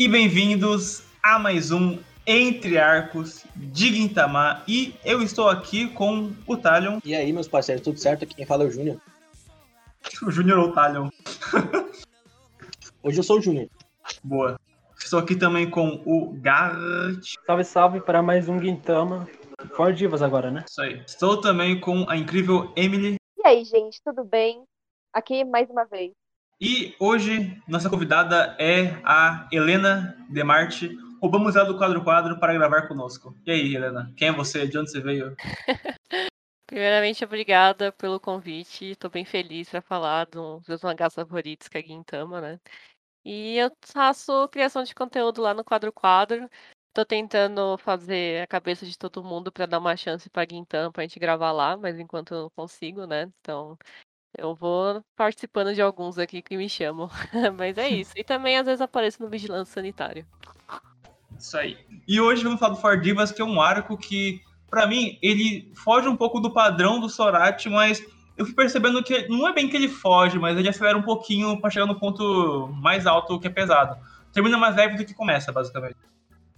E bem-vindos a mais um Entre Arcos de Guintamar. E eu estou aqui com o Talion. E aí, meus parceiros, tudo certo? Aqui quem fala é o Júnior. O Júnior ou o Talion? Hoje eu sou o Júnior. Boa. Estou aqui também com o Gart. Salve, salve para mais um Guintama. For Divas agora, né? Isso aí. Estou também com a incrível Emily. E aí, gente, tudo bem? Aqui mais uma vez. E hoje, nossa convidada é a Helena Demarte. Roubamos ela do quadro quadro para gravar conosco. E aí, Helena? Quem é você? De onde você veio? Primeiramente, obrigada pelo convite. Estou bem feliz para falar dos meus mangás favoritos, que é Gintama, né? E eu faço criação de conteúdo lá no Quadro Quadro. Tô tentando fazer a cabeça de todo mundo para dar uma chance pra Guintama pra gente gravar lá, mas enquanto eu não consigo, né? Então, eu vou participando de alguns aqui que me chamam. mas é isso. E também às vezes apareço no Vigilância Sanitário. Isso aí. E hoje vamos falar do For Divas, que é um arco que, pra mim, ele foge um pouco do padrão do Sorati, mas eu fui percebendo que não é bem que ele foge, mas ele acelera um pouquinho para chegar no ponto mais alto que é pesado. Termina mais leve do que começa, basicamente.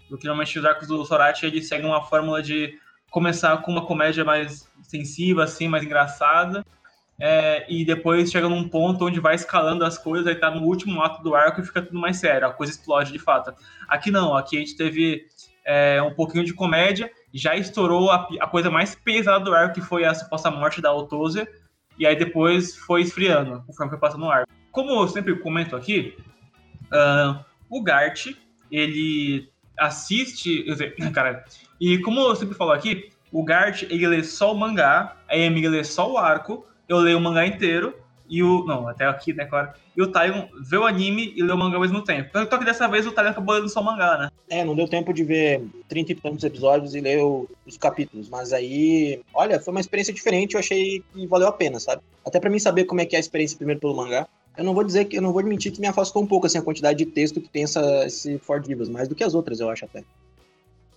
Porque normalmente os arcos do Sorati ele seguem uma fórmula de começar com uma comédia mais sensível, assim, mais engraçada, é, e depois chega num ponto onde vai escalando as coisas, aí tá no último ato do arco e fica tudo mais sério, a coisa explode de fato. Aqui não, aqui a gente teve é, um pouquinho de comédia, já estourou a, a, coisa mais pesada do arco, que foi a suposta morte da Autosia, e aí depois foi esfriando, conforme foi passando no ar. Como eu sempre comento aqui, uh, o Gart, ele assiste. Cara, e como eu sempre falo aqui, o Gart, ele lê só o mangá, a Amy lê só o arco, eu leio o mangá inteiro, e o. Não, até aqui, né, claro. E o Taigon vê o anime e lê o mangá ao mesmo tempo. Só que dessa vez o Taigon acabou lendo só o mangá, né? É, não deu tempo de ver 30 e tantos episódios e ler os capítulos. Mas aí, olha, foi uma experiência diferente, eu achei que valeu a pena, sabe? Até para mim saber como é que é a experiência primeiro pelo mangá. Eu não vou dizer que eu não vou admitir que me afastou um pouco assim a quantidade de texto que tem essa, esse Ford Divas, mais do que as outras, eu acho até.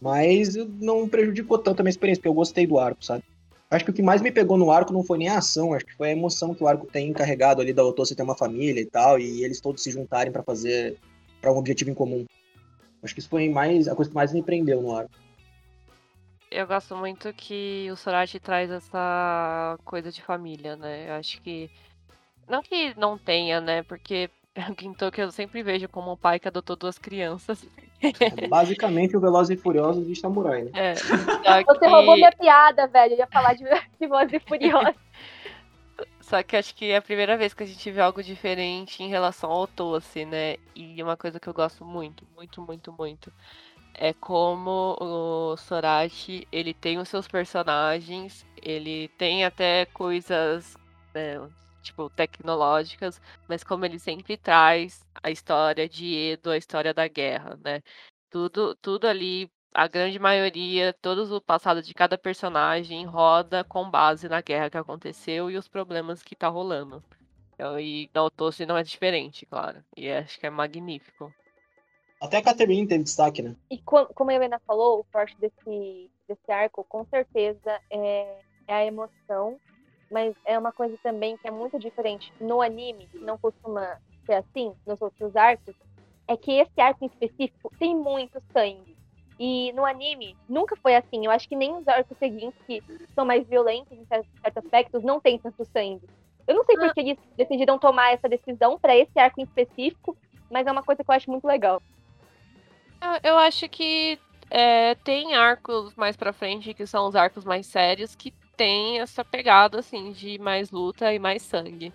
Mas não prejudicou tanto a minha experiência, porque eu gostei do arco, sabe? Acho que o que mais me pegou no arco não foi nem a ação, acho que foi a emoção que o arco tem encarregado ali da Otose ter uma família e tal, e eles todos se juntarem para fazer para um objetivo em comum. Acho que isso foi mais a coisa que mais me prendeu no arco. Eu gosto muito que o Sorachi traz essa coisa de família, né? Eu acho que não que não tenha, né? Porque o Gintoki eu sempre vejo como um pai que adotou duas crianças. É basicamente o Velozes e Furiosos de Samurai, né? É, Você roubou minha piada, velho. Eu ia falar de, de Velozes e Furiosos. Só que acho que é a primeira vez que a gente vê algo diferente em relação ao Tosse, né? E uma coisa que eu gosto muito, muito, muito, muito é como o Sorachi, ele tem os seus personagens, ele tem até coisas né, tipo, tecnológicas, mas como ele sempre traz a história de Edo, a história da guerra, né? Tudo, tudo ali, a grande maioria, todo o passado de cada personagem roda com base na guerra que aconteceu e os problemas que tá rolando. Então, e na Otose não é diferente, claro. E acho que é magnífico. Até a Catherine teve destaque, né? E como a Helena falou, o forte desse, desse arco, com certeza, é, é a emoção mas é uma coisa também que é muito diferente no anime, que não costuma ser assim nos outros arcos, é que esse arco em específico tem muito sangue. E no anime nunca foi assim. Eu acho que nem os arcos seguintes, que são mais violentos em certos aspectos, não tem tanto sangue. Eu não sei por que eles decidiram tomar essa decisão para esse arco em específico, mas é uma coisa que eu acho muito legal. Eu acho que é, tem arcos mais pra frente, que são os arcos mais sérios, que tem essa pegada, assim, de mais luta e mais sangue.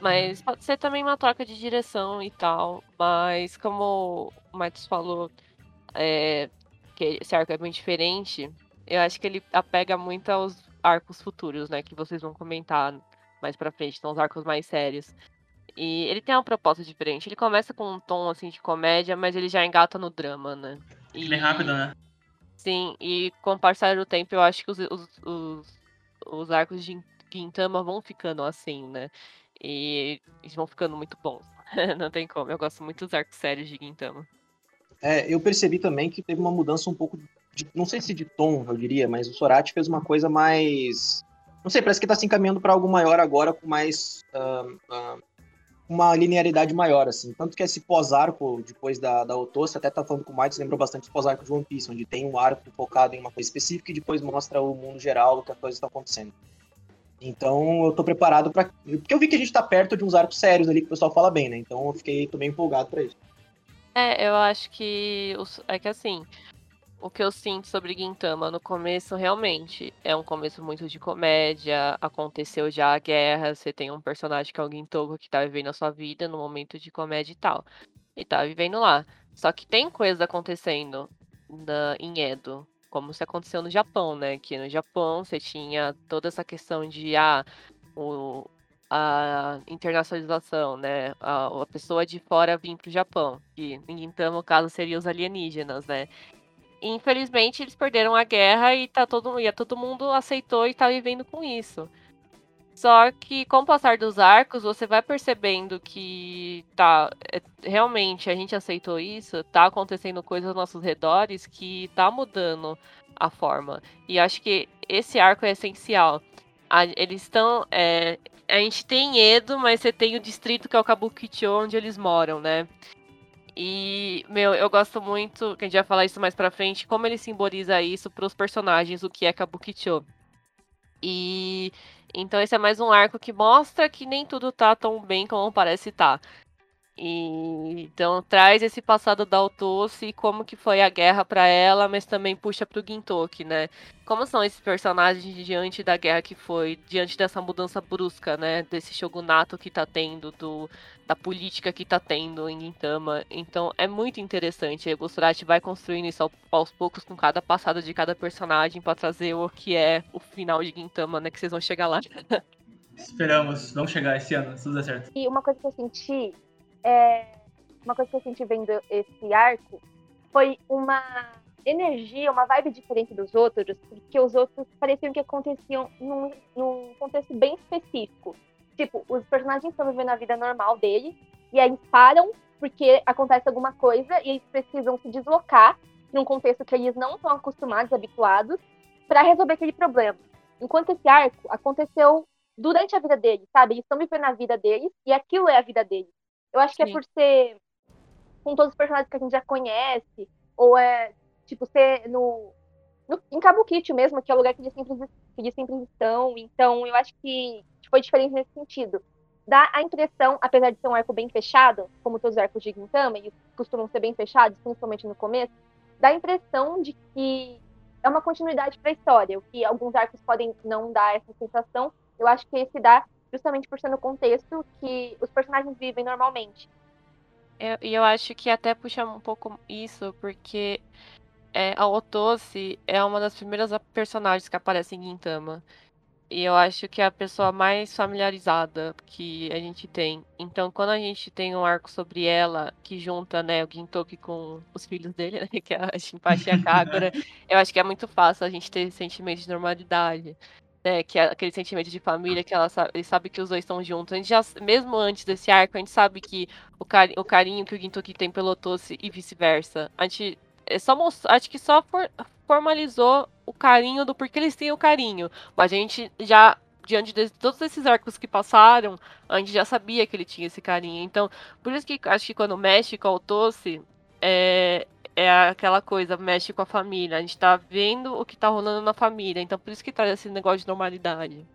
Mas uhum. pode ser também uma troca de direção e tal. Mas como o Matheus falou, é, que esse arco é bem diferente, eu acho que ele apega muito aos arcos futuros, né? Que vocês vão comentar mais pra frente, são os arcos mais sérios. E ele tem uma proposta diferente. Ele começa com um tom assim de comédia, mas ele já engata no drama, né? E... Bem rápido, né? Sim, e com o passar do tempo, eu acho que os, os, os os arcos de Gintama vão ficando assim, né? E eles vão ficando muito bons. Não tem como, eu gosto muito dos arcos sérios de Gintama. É, eu percebi também que teve uma mudança um pouco, de, não sei se de tom, eu diria, mas o Sorati fez uma coisa mais. Não sei, parece que tá se encaminhando para algo maior agora, com mais. Uh, uh, uma linearidade maior, assim. Tanto que esse pós-arco, depois da, da Otossa, até tá falando com o Miles, lembrou bastante o pós-arco de One Piece, onde tem um arco focado em uma coisa específica e depois mostra o mundo geral, o que a coisa está acontecendo. Então eu tô preparado para Porque eu vi que a gente tá perto de uns arcos sérios ali que o pessoal fala bem, né? Então eu fiquei tô bem empolgado pra isso. É, eu acho que. É que assim. O que eu sinto sobre Gintama no começo, realmente, é um começo muito de comédia. Aconteceu já a guerra, você tem um personagem que é o Gintogo que tá vivendo a sua vida no momento de comédia e tal. E tá vivendo lá. Só que tem coisas acontecendo na, em Edo como se aconteceu no Japão, né? Que no Japão você tinha toda essa questão de ah, o, a internacionalização, né? A, a pessoa de fora vir para o Japão, que então no caso seriam os alienígenas, né? Infelizmente eles perderam a guerra e tá todo, e todo mundo aceitou e tá vivendo com isso. Só que com o passar dos arcos, você vai percebendo que tá, é, realmente a gente aceitou isso, tá acontecendo coisas aos nossos redores que tá mudando a forma. E acho que esse arco é essencial. A, eles estão. É, a gente tem Edo, mas você tem o distrito que é o Kabukicho, onde eles moram, né? E, meu, eu gosto muito, que a gente vai falar isso mais pra frente, como ele simboliza isso pros personagens, o que é Kabukicho. E então esse é mais um arco que mostra que nem tudo tá tão bem como parece. Tá. E, então traz esse passado da Otoshi e como que foi a guerra para ela, mas também puxa pro Gintoki, né? Como são esses personagens diante da guerra que foi, diante dessa mudança brusca, né? Desse shogunato que tá tendo, do, da política que tá tendo em Gintama. Então é muito interessante. O Gosturati vai construindo isso aos poucos com cada passado de cada personagem para trazer o que é o final de Gintama, né? Que vocês vão chegar lá. Esperamos, vamos chegar esse ano, se tudo der certo. E uma coisa que eu senti é, uma coisa que eu senti vendo esse arco foi uma energia, uma vibe diferente dos outros, porque os outros pareciam que aconteciam num, num contexto bem específico. Tipo, os personagens estão vivendo a vida normal dele, e aí param porque acontece alguma coisa e eles precisam se deslocar num contexto que eles não estão acostumados, habituados, para resolver aquele problema. Enquanto esse arco aconteceu durante a vida deles, sabe? Eles estão vivendo a vida deles e aquilo é a vida deles. Eu acho que é Sim. é por ser com todos os personagens que a gente já conhece, ou é, tipo, ser no, no em Kabukicho mesmo, que é o lugar que eles, sempre, que eles sempre estão. Então, eu acho que foi diferente nesse sentido. Dá a impressão, apesar de ser um arco bem fechado, como todos os arcos de Gintama, e costumam ser bem fechados, principalmente no começo, dá a impressão de que é uma continuidade para a história, o que alguns arcos podem não dar essa sensação. Eu acho que esse dá justamente por ser no contexto que os personagens vivem normalmente. É, e eu, eu acho que até puxa um pouco isso, porque é, a Otoshi é uma das primeiras personagens que aparece em Gintama. E eu acho que é a pessoa mais familiarizada que a gente tem. Então, quando a gente tem um arco sobre ela, que junta né, o Gintoki com os filhos dele, né, que é a Shinpachi e a Kagura, eu acho que é muito fácil a gente ter esse sentimento de normalidade né, que é aquele sentimento de família que ela sabe, sabe que os dois estão juntos. A gente já, mesmo antes desse arco, a gente sabe que o, cari o carinho que o Gintoki tem pelo Otoshi e vice-versa. A gente é só acho que só for formalizou o carinho do porquê eles têm o carinho. Mas a gente já diante de todos esses arcos que passaram, a gente já sabia que ele tinha esse carinho. Então, por isso que acho que quando mexe com o Otoshi, é, é aquela coisa, mexe com a família. A gente tá vendo o que tá rolando na família. Então por isso que traz esse negócio de normalidade.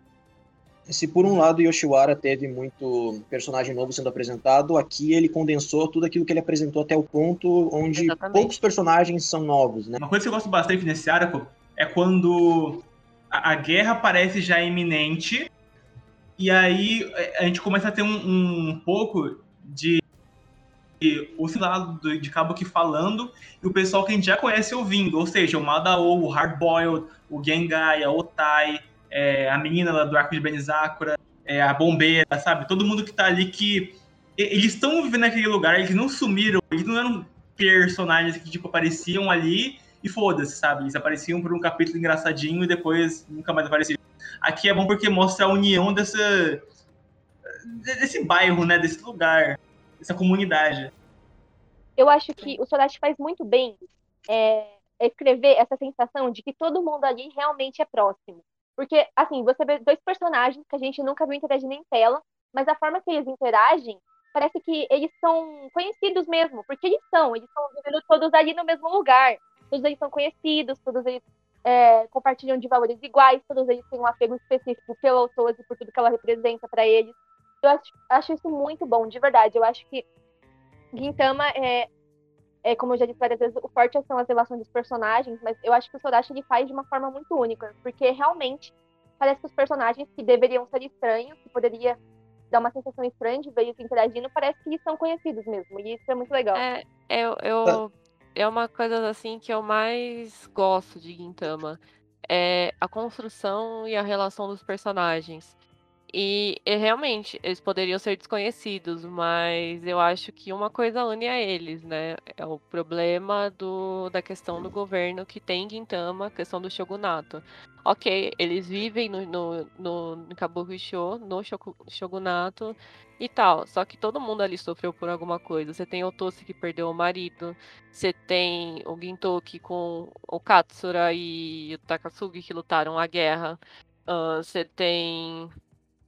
Se por um lado Yoshiwara teve muito personagem novo sendo apresentado, aqui ele condensou tudo aquilo que ele apresentou até o ponto onde Exatamente. poucos personagens são novos, né? Uma coisa que eu gosto bastante nesse arco é quando a, a guerra parece já iminente e aí a gente começa a ter um, um pouco de o lado de cabo aqui falando e o pessoal que a gente já conhece ouvindo, ou seja, o Madao, o Hardboiled, o Gengai, a Otai, é, a menina lá do arco de Benizakura, é, a bombeira, sabe? Todo mundo que tá ali que eles estão vivendo naquele lugar, eles não sumiram, eles não eram personagens que tipo apareciam ali e foda-se, sabe? Eles apareciam por um capítulo engraçadinho e depois nunca mais apareciam. Aqui é bom porque mostra a união dessa desse bairro, né, desse lugar essa comunidade. Eu acho que o Sodashi faz muito bem é, escrever essa sensação de que todo mundo ali realmente é próximo. Porque, assim, você vê dois personagens que a gente nunca viu interagindo em tela, mas a forma que eles interagem parece que eles são conhecidos mesmo, porque eles são, eles estão vivendo todos ali no mesmo lugar. Todos eles são conhecidos, todos eles é, compartilham de valores iguais, todos eles têm um apego específico pela Otose, por tudo que ela representa para eles. Eu acho, acho, isso muito bom, de verdade. Eu acho que Gintama é, é, como eu já disse várias vezes, o forte são as relações dos personagens, mas eu acho que o Sorachi ele faz de uma forma muito única, porque realmente parece que os personagens que deveriam ser estranhos, que poderia dar uma sensação estranha de ver eles interagindo, parece que eles são conhecidos mesmo, e isso é muito legal. É, eu, eu, é uma coisa assim que eu mais gosto de Gintama. É a construção e a relação dos personagens. E, e, realmente, eles poderiam ser desconhecidos, mas eu acho que uma coisa une a eles, né? É o problema do, da questão do governo que tem em Gintama, a questão do shogunato. Ok, eles vivem no, no, no, no no shogunato e tal, só que todo mundo ali sofreu por alguma coisa. Você tem o Tosi que perdeu o marido, você tem o Gintoki com o Katsura e o Takasugi que lutaram a guerra. Uh, você tem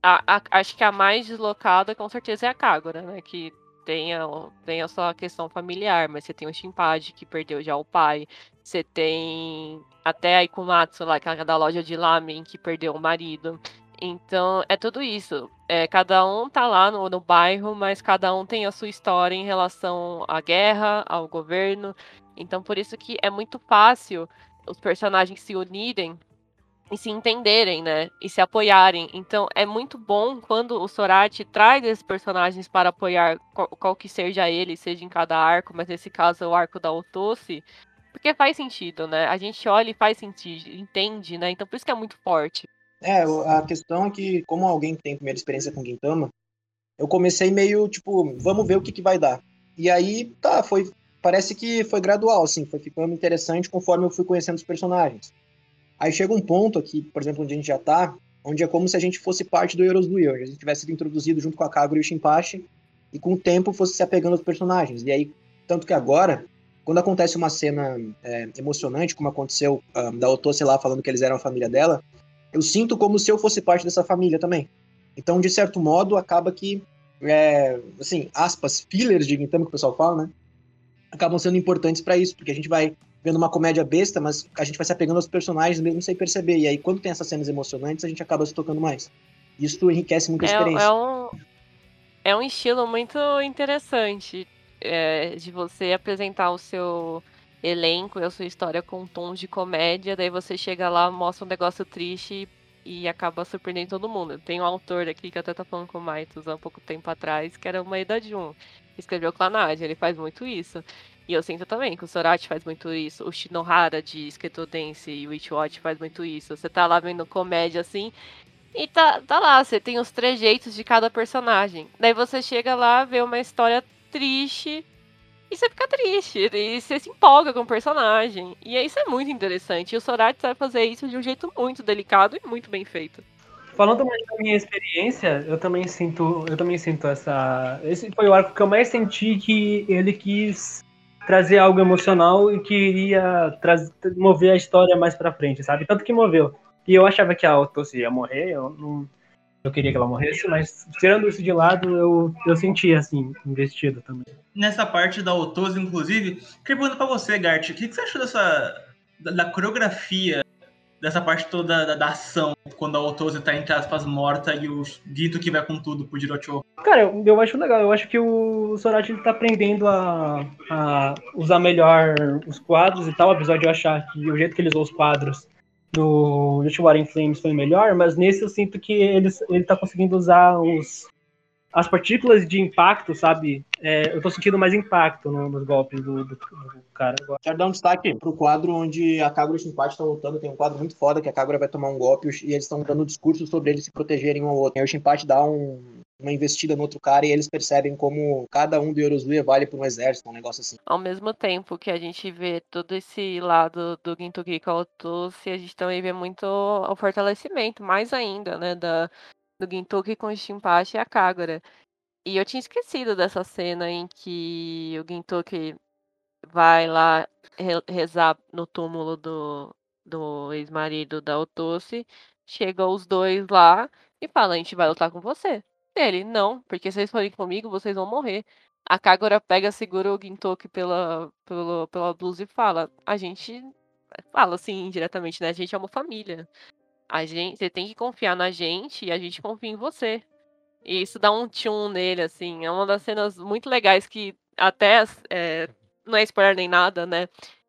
a, a, acho que a mais deslocada com certeza é a Kagura, né? Que tem a, tem a sua questão familiar, mas você tem o Shimpad que perdeu já o pai. Você tem até a Ikumatsu lá, que é da loja de lamen, que perdeu o marido. Então, é tudo isso. É, cada um tá lá no, no bairro, mas cada um tem a sua história em relação à guerra, ao governo. Então, por isso que é muito fácil os personagens se unirem e se entenderem, né? E se apoiarem. Então é muito bom quando o Sorati traz esses personagens para apoiar qual, qual, que seja ele, seja em cada arco, mas nesse caso é o arco da Otosse, porque faz sentido, né? A gente olha e faz sentido, entende, né? Então por isso que é muito forte. É, a questão é que, como alguém que tem primeira experiência com Gintama, eu comecei meio tipo, vamos ver o que, que vai dar. E aí, tá, foi. Parece que foi gradual, assim, foi ficando interessante conforme eu fui conhecendo os personagens. Aí chega um ponto aqui, por exemplo, onde a gente já tá, onde é como se a gente fosse parte do Heroes do Year, a gente tivesse sido introduzido junto com a Kagura e o Shinpachi, e com o tempo fosse se apegando aos personagens. E aí, tanto que agora, quando acontece uma cena é, emocionante, como aconteceu um, ah, da Otose lá falando que eles eram a família dela, eu sinto como se eu fosse parte dessa família também. Então, de certo modo, acaba que, é, assim, aspas, fillers de Gintama que o pessoal fala, né? Acabam sendo importantes para isso, porque a gente vai vendo uma comédia besta, mas a gente vai se apegando aos personagens mesmo sem perceber. E aí, quando tem essas cenas emocionantes, a gente acaba se tocando mais. Isso enriquece muito a é, experiência. É um, é um estilo muito interessante é, de você apresentar o seu elenco e a sua história com tons de comédia, daí você chega lá, mostra um negócio triste e acaba surpreendendo todo mundo. Tem um autor aqui que até tá falando com o Maitos há um pouco tempo atrás, que era uma Ida Jun, escreveu Clanad, ele faz muito isso. E eu sinto também que o Sorachi faz muito isso, o Shinohara de Sketo Dance e o Witchwatch faz muito isso. Você tá lá vendo comédia assim, e tá, tá lá, você tem os trejeitos de cada personagem. Daí você chega lá, vê uma história triste, e você fica triste, e você se empolga com o personagem. E isso é muito interessante. E o Sorachi sabe fazer isso de um jeito muito delicado e muito bem feito. Falando mais da minha experiência, eu também sinto, eu também sinto essa. Esse foi o arco que eu mais senti que ele quis trazer algo emocional e que iria trazer, mover a história mais pra frente, sabe? Tanto que moveu. E eu achava que a Otossi ia morrer, eu não eu queria que ela morresse, mas tirando isso de lado, eu, eu senti, assim, investido também. Nessa parte da Otose, inclusive, queria perguntar pra você, Gart, o que, que você achou dessa, da, da coreografia dessa parte toda da, da, ação, quando a Otose tá, entre aspas, morta e o dito que vai com tudo pro Jirocho. Cara, eu, eu acho legal. Eu acho que o Sorachi tá aprendendo a, a, usar melhor os quadros e tal. Apesar de eu achar que o jeito que ele usou os quadros no Yoshiwara Flames foi melhor, mas nesse eu sinto que ele, ele tá conseguindo usar os, as partículas de impacto, sabe? É, eu tô sentindo mais impacto no, nos golpes do, do, do cara. Agora. Quero dar um destaque pro quadro onde a Kagura e o Shinpachi estão lutando. Tem um quadro muito foda que a Kagura vai tomar um golpe e eles estão dando um discurso sobre eles se protegerem um ao outro. E aí o Shinpachi dá um, uma investida no outro cara e eles percebem como cada um do Yorozuya vale por um exército, um negócio assim. Ao mesmo tempo que a gente vê todo esse lado do Gintoki Kaotoshi, a gente também vê muito o fortalecimento, mais ainda, né, da, do Gintoki com o Shinpachi e a Kagura. E eu tinha esquecido dessa cena em que o Gintoki vai lá rezar no túmulo do, do ex-marido da Otoshi. Chega os dois lá e fala: A gente vai lutar com você. dele. Não, porque se vocês forem comigo, vocês vão morrer. A Kagura pega, segura o Gintoki pela, pela, pela blusa e fala: A gente. Fala assim, diretamente, né? A gente é uma família. A gente, você tem que confiar na gente e a gente confia em você. E isso dá um tchum nele, assim. É uma das cenas muito legais que até é, não é spoiler nem nada, né?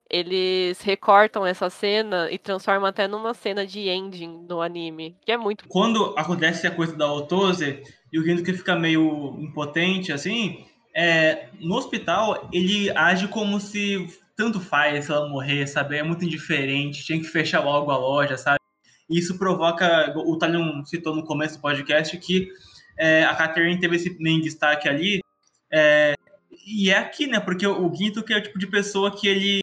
Eles recortam essa cena e transformam até numa cena de ending no anime, que é muito. Quando acontece a coisa da Otose e o Gintoki fica meio impotente, assim, é, no hospital ele age como se tanto faz ela morrer, sabe? É muito indiferente, tinha que fechar logo a loja, sabe? Isso provoca, o Talion citou no começo do podcast que é, a Catherine teve esse main destaque ali, é, e é aqui, né? Porque o Guinto que é o tipo de pessoa que ele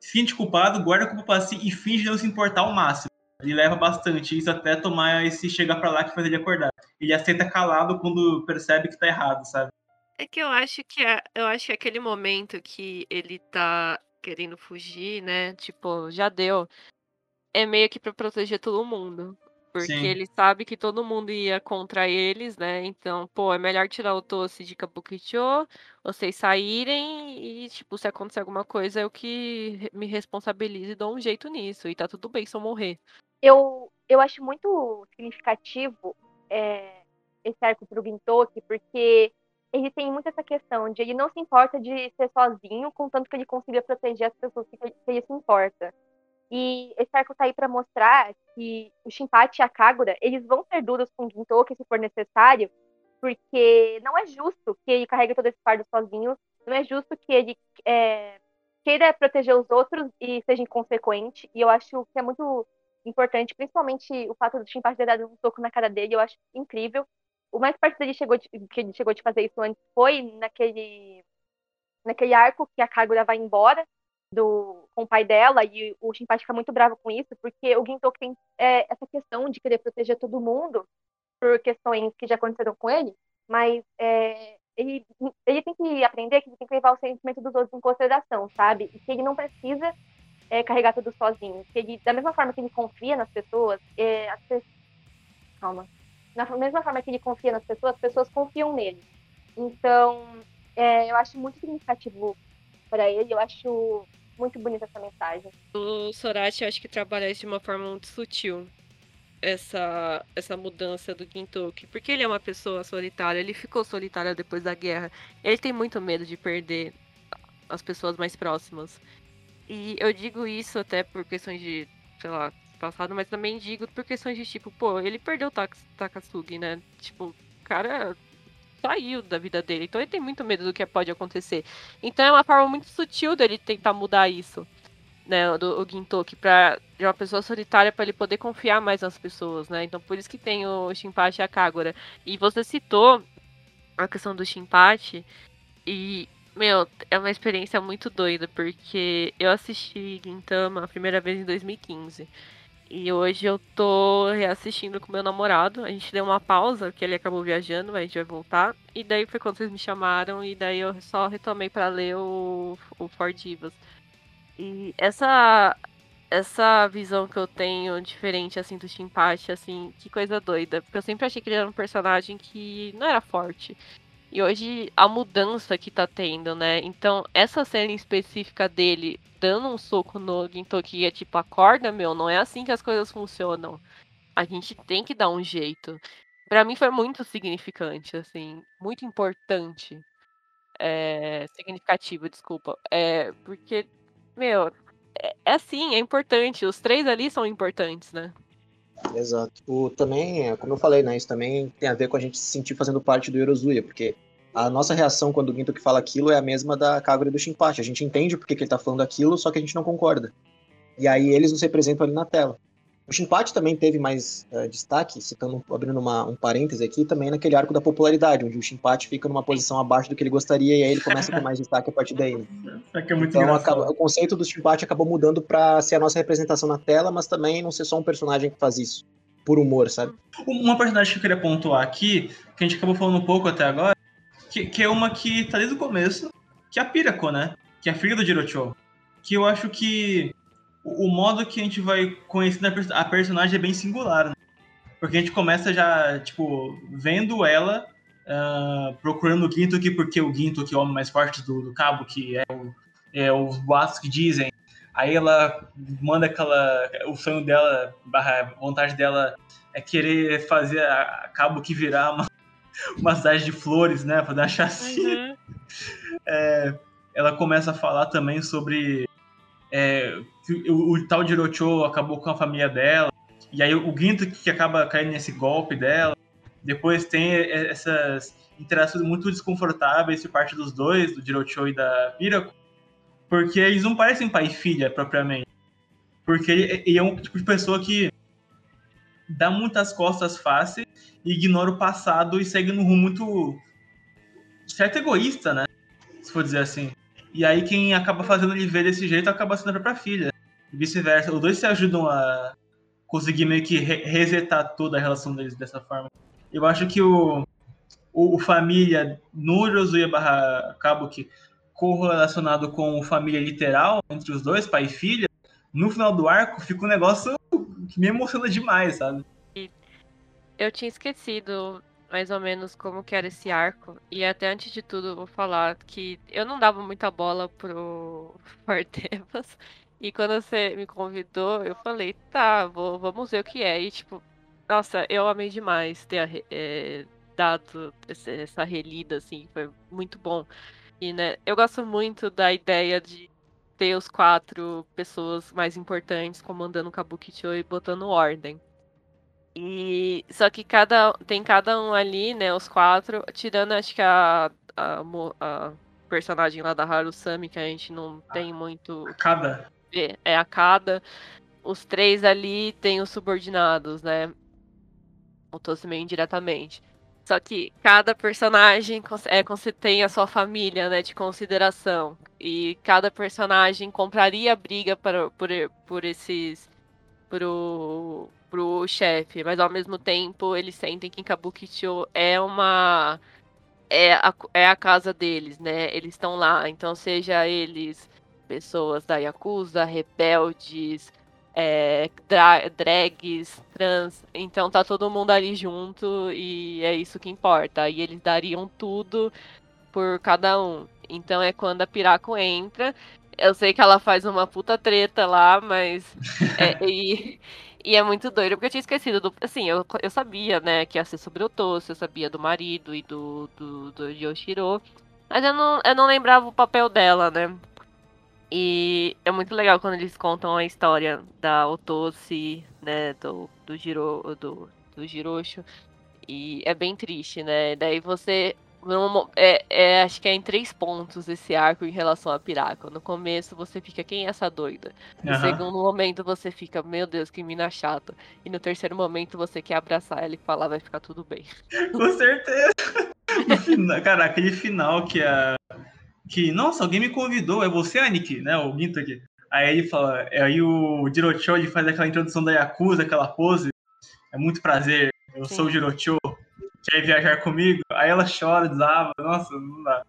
se sente culpado, guarda a culpa pra si e finge não se importar ao máximo. Ele leva bastante isso até tomar esse chegar para lá que faz ele acordar. Ele aceita calado quando percebe que tá errado, sabe? É que eu acho que é, eu acho que aquele momento que ele tá querendo fugir, né? Tipo, já deu. É meio que para proteger todo mundo. Porque Sim. ele sabe que todo mundo ia contra eles, né? Então, pô, é melhor tirar o Tosse de Kabukicho, vocês saírem e, tipo, se acontecer alguma coisa, eu que me responsabilizo e dou um jeito nisso. E tá tudo bem se eu morrer. Eu, eu acho muito significativo é, esse arco pro Gintoki, porque ele tem muito essa questão de ele não se importa de ser sozinho, contanto que ele consiga proteger as pessoas que ele se importa. E esse arco tá aí para mostrar que o Shinpachi e a Kagura, eles vão ser duros com o Gintoki se for necessário, porque não é justo que ele carregue todo esse fardo sozinho, não é justo que ele é, queira proteger os outros e seja inconsequente, e eu acho que é muito importante, principalmente o fato do Shinpachi ter dado um soco na cara dele, eu acho incrível, o mais perto dele chegou de, que ele chegou de fazer isso antes foi naquele naquele arco que a Kagura vai embora do com o pai dela e o Shinpachi fica muito bravo com isso porque o Gintoki tem é, essa questão de querer proteger todo mundo por questões que já aconteceram com ele, mas é, ele, ele tem que aprender que ele tem que levar o sentimento dos outros em consideração, sabe? E que ele não precisa é, carregar tudo sozinho. Que ele, da mesma forma que ele confia nas pessoas, é, as pessoas... calma da mesma forma que ele confia nas pessoas, as pessoas confiam nele. Então, é, eu acho muito significativo para ele, eu acho muito bonita essa mensagem. O Sorati, acho que trabalha isso de uma forma muito sutil. Essa, essa mudança do Gintoki, porque ele é uma pessoa solitária, ele ficou solitário depois da guerra. Ele tem muito medo de perder as pessoas mais próximas. E eu digo isso até por questões de, sei lá, passado, mas também digo por questões de tipo, pô, ele perdeu o Takasugi, né? Tipo, cara saiu da vida dele, então ele tem muito medo do que pode acontecer. Então é uma forma muito sutil dele tentar mudar isso, né, do o Gintoki, pra, de uma pessoa solitária para ele poder confiar mais nas pessoas, né? Então por isso que tem o Shinpachi e a Kagura. E você citou a questão do Shinpachi, e meu, é uma experiência muito doida, porque eu assisti Gintama a primeira vez em 2015. E hoje eu tô reassistindo com meu namorado. A gente deu uma pausa, porque ele acabou viajando, a gente vai voltar. E daí foi quando vocês me chamaram, e daí eu só retomei para ler o, o Ford Divas. E essa essa visão que eu tenho diferente assim do Shinpachi, assim, que coisa doida. Porque eu sempre achei que ele era um personagem que não era forte. E hoje a mudança que tá tendo, né? Então, essa cena específica dele dando um soco no Gintoki é tipo, acorda, meu, não é assim que as coisas funcionam. A gente tem que dar um jeito. Para mim foi muito significante, assim, muito importante. É, significativo, desculpa. É, porque, meu, é, é assim, é importante. Os três ali são importantes, né? Exato. O, também, como eu falei, né? Isso também tem a ver com a gente se sentir fazendo parte do Eurozuya, porque a nossa reação quando o Ginto que fala aquilo é a mesma da Kagura e do Shinpachi. A gente entende porque que ele tá falando aquilo, só que a gente não concorda. E aí eles nos representam ali na tela. O Shinpachi também teve mais uh, destaque, citando, abrindo uma, um parêntese aqui, também naquele arco da popularidade, onde o Shinpachi fica numa posição abaixo do que ele gostaria e aí ele começa a ter mais destaque a partir daí. Né? É é então acaba, o conceito do Shinpachi acabou mudando para ser a nossa representação na tela, mas também não ser só um personagem que faz isso por humor, sabe? Uma personagem que eu queria pontuar aqui, que a gente acabou falando um pouco até agora, que, que é uma que tá desde o começo, que é a Pirako, né? Que é a filha do Jirocho. Que eu acho que o, o modo que a gente vai conhecendo a, a personagem é bem singular, né? Porque a gente começa já, tipo, vendo ela uh, procurando o Gintoki, porque o Gintoki é o homem mais forte do, do cabo, que é, o, é os boatos que dizem. Aí ela manda aquela. O sonho dela, barra vontade dela é querer fazer a, a cabo que virar uma, uma cidade de flores, né? Fazer uma chacina. Uhum. É, ela começa a falar também sobre é, o, o, tal de Hirocho acabou com a família dela. E aí o Ginto que acaba caindo nesse golpe dela. Depois tem essas interações muito desconfortáveis por parte dos dois, do Jirocho e da Pirako, porque eles não parecem pai e filha propriamente. Porque ele, ele é um tipo de pessoa que dá muitas costas fáceis, ignora o passado e segue num rumo muito certo egoísta, né? Se for dizer assim. E aí quem acaba fazendo ele ver desse jeito acaba sendo a própria filha. E vice-versa. Os dois se ajudam a conseguir meio que re resetar toda a relação deles dessa forma. Eu acho que o, o, o família no Josué barra Kabuki correlacionado com família literal entre os dois, pai e filha, no final do arco fica um negócio que me emociona demais, sabe? Eu tinha esquecido mais ou menos como que era esse arco. E até antes de tudo, vou falar que eu não dava muita bola pro Fortevas. E quando você me convidou, eu falei, tá, vou, vamos ver o que é. E tipo, nossa, eu amei demais ter é, dado essa relida, assim, foi muito bom. E, né, eu gosto muito da ideia de ter os quatro pessoas mais importantes comandando o Kabukicho e botando ordem. E só que cada tem cada um ali, né, os quatro, tirando acho que a, a, a personagem lá da Harusami que a gente não tem muito cada é, é a cada os três ali tem os subordinados, né? Montou-se meio indiretamente. Só que cada personagem é, tem a sua família, né, de consideração. E cada personagem compraria briga para, por, por esses. pro, pro chefe. Mas ao mesmo tempo eles sentem que Kabukicho é uma. É a, é a casa deles, né? Eles estão lá. Então, seja eles pessoas da Yakuza, rebeldes, é, dra drags, trans, então tá todo mundo ali junto e é isso que importa. E eles dariam tudo por cada um. Então é quando a Piraco entra. Eu sei que ela faz uma puta treta lá, mas. é, e, e, é muito doido, porque eu tinha esquecido do. Assim, eu, eu sabia, né, que ia ser sobre o Tosso, eu sabia do marido e do, do, do Yoshiro. Mas eu não, eu não lembrava o papel dela, né? E é muito legal quando eles contam a história da Otoshi, né, do, do, Giro, do, do Girosho. E é bem triste, né? Daí você. É, é, acho que é em três pontos esse arco em relação a Piraco. No começo você fica, quem é essa doida? No uhum. segundo momento você fica, meu Deus, que mina chata. E no terceiro momento você quer abraçar ela e falar, vai ficar tudo bem. Com certeza. Cara, aquele final que a que, nossa, alguém me convidou, é você, Anik, né? O Ginto aqui. Aí ele fala, aí o Jirocho ele faz aquela introdução da Yakuza, aquela pose. É muito prazer, eu Sim. sou o Jirocho, quer viajar comigo? Aí ela chora, desaba, nossa, não dá.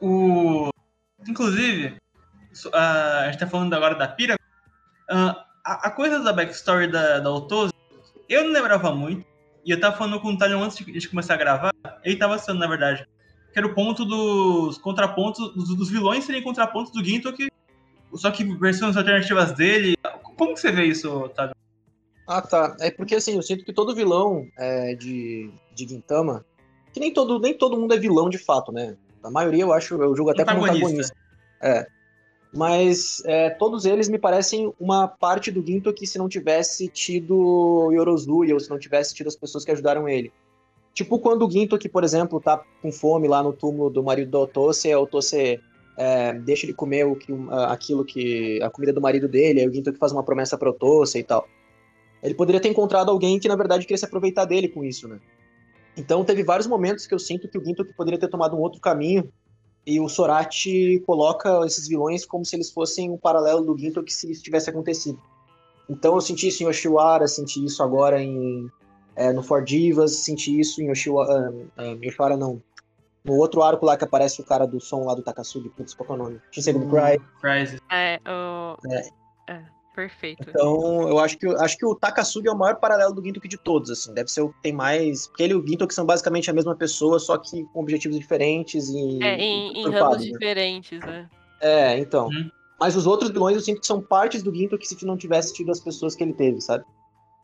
O... Inclusive, a gente tá falando agora da Pira. A coisa da backstory da, da Otoso, eu não lembrava muito. E eu tava falando com o Talion antes de começar a gravar. Ele tava sendo, na verdade que era o ponto dos contrapontos, dos, dos vilões serem contrapontos do Gintoki, só que versões alternativas dele. Como que você vê isso, Otávio? Ah, tá. É porque assim, eu sinto que todo vilão é, de, de Gintama, que nem todo, nem todo mundo é vilão de fato, né? A maioria eu acho, eu julgo até como antagonista. É. Mas é, todos eles me parecem uma parte do Ginto que se não tivesse tido Yorozuya ou se não tivesse tido as pessoas que ajudaram ele. Tipo quando o Ginto, que, por exemplo, tá com fome lá no túmulo do marido do Otose, o Otose é, deixa ele comer o que, aquilo que. a comida do marido dele, aí o Ginto que faz uma promessa pro Otose e tal. Ele poderia ter encontrado alguém que, na verdade, queria se aproveitar dele com isso, né? Então teve vários momentos que eu sinto que o Ginto poderia ter tomado um outro caminho e o Sorati coloca esses vilões como se eles fossem um paralelo do Ginto que se isso tivesse acontecido. Então eu senti isso em Oshiwara, senti isso agora em é, no Ford Divas, senti isso em Yoshiwara, uh, uh, Yoshiwara não. No outro arco lá que aparece o cara do som lá do Takasugi, putz, qual é o nome? Shinsei hum, Cry. Crisis. É, o... É. é. Perfeito. Então, eu acho que, acho que o Takasugi é o maior paralelo do Gintoki de todos, assim. Deve ser o que tem mais... Porque ele e o Gintoki são basicamente a mesma pessoa, só que com objetivos diferentes e... É, em, em ramos né? diferentes, né? É, então. Uhum. Mas os outros vilões eu sinto que são partes do Gintoki se não tivesse tido as pessoas que ele teve, sabe?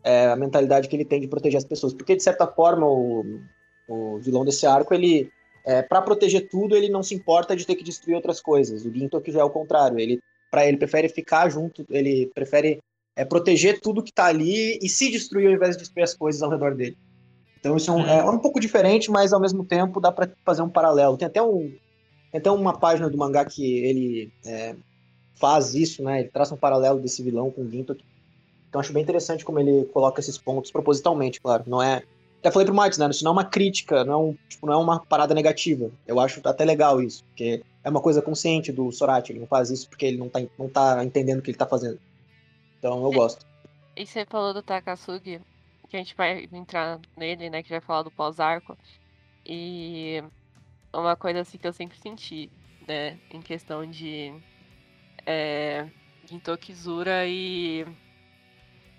É, a mentalidade que ele tem de proteger as pessoas. Porque, de certa forma, o, o vilão desse arco, ele... É, para proteger tudo, ele não se importa de ter que destruir outras coisas. O Gintoki já é o contrário. Ele, pra, ele prefere ficar junto, ele prefere é, proteger tudo que tá ali e se destruir ao invés de destruir as coisas ao redor dele. Então isso é um, é um pouco diferente, mas ao mesmo tempo dá para fazer um paralelo. Tem até, um, tem até uma página do mangá que ele é, faz isso, né? Ele traça um paralelo desse vilão com o Gintoki. Então acho bem interessante como ele coloca esses pontos propositalmente, claro. Não é. Até falei pro Matos, né? Isso não é uma crítica, não é, um, tipo, não é uma parada negativa. Eu acho até legal isso, porque é uma coisa consciente do Sorati. Ele não faz isso porque ele não tá, não tá entendendo o que ele tá fazendo. Então eu gosto. E você falou do Takasugi, que a gente vai entrar nele, né? Que vai falar do pós-arco. E uma coisa assim que eu sempre senti, né? Em questão de é, e,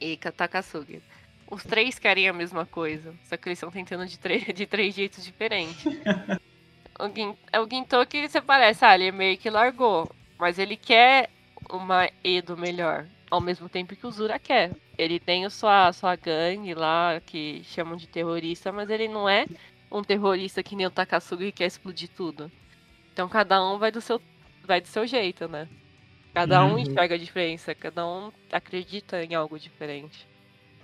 e Takasugi. Os três querem a mesma coisa, só que eles estão tentando de, três de três jeitos diferentes. o, Gin, o Gintoki, você parece, ah, ele meio que largou, mas ele quer uma Edo melhor, ao mesmo tempo que o Zura quer. Ele tem a sua, sua gangue lá, que chamam de terrorista, mas ele não é um terrorista que nem o Takasugi que quer explodir tudo. Então cada um vai do seu, vai do seu jeito, né? Cada um Uhum. enxerga a diferença, cada um acredita em algo diferente.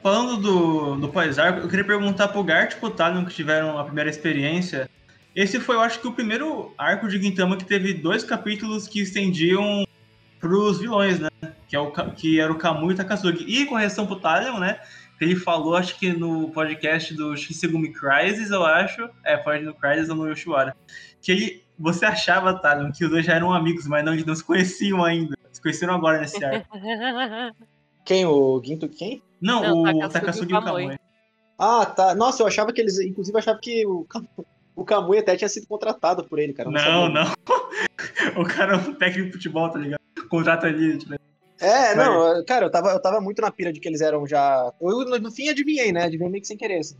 Falando do, do pós-arco, eu queria perguntar pro Gart e pro Talion que tiveram a primeira experiência. Esse foi, eu acho que, o primeiro arco de Gintama que teve dois capítulos que estendiam pros vilões, né? Que, é o, que era o Kamui e o Takasugi. E correção pro Talion, né? Que ele falou, acho que no podcast do Shisegumi Crisis, eu acho. É, pode no Crisis ou no Yoshiwara. Que ele, você achava, Talion, que os dois já eram amigos, mas não, eles não se conheciam ainda. Se conheceram agora nesse arco. Quem? O Gintoki quem? Não, Não, o Takasugi e o Kamui. Ah, tá. Nossa, eu achava que eles. Inclusive, eu achava que o, o Kamui até tinha sido contratado por ele, cara. Não, sabia. não. O cara é um técnico de futebol, tá ligado? Contrata ali, tipo, É, não, cara, eu tava, eu tava muito na pira de que eles eram já. Eu, no, no fim, adivinhei, né? Adivinhei meio que sem querer. assim.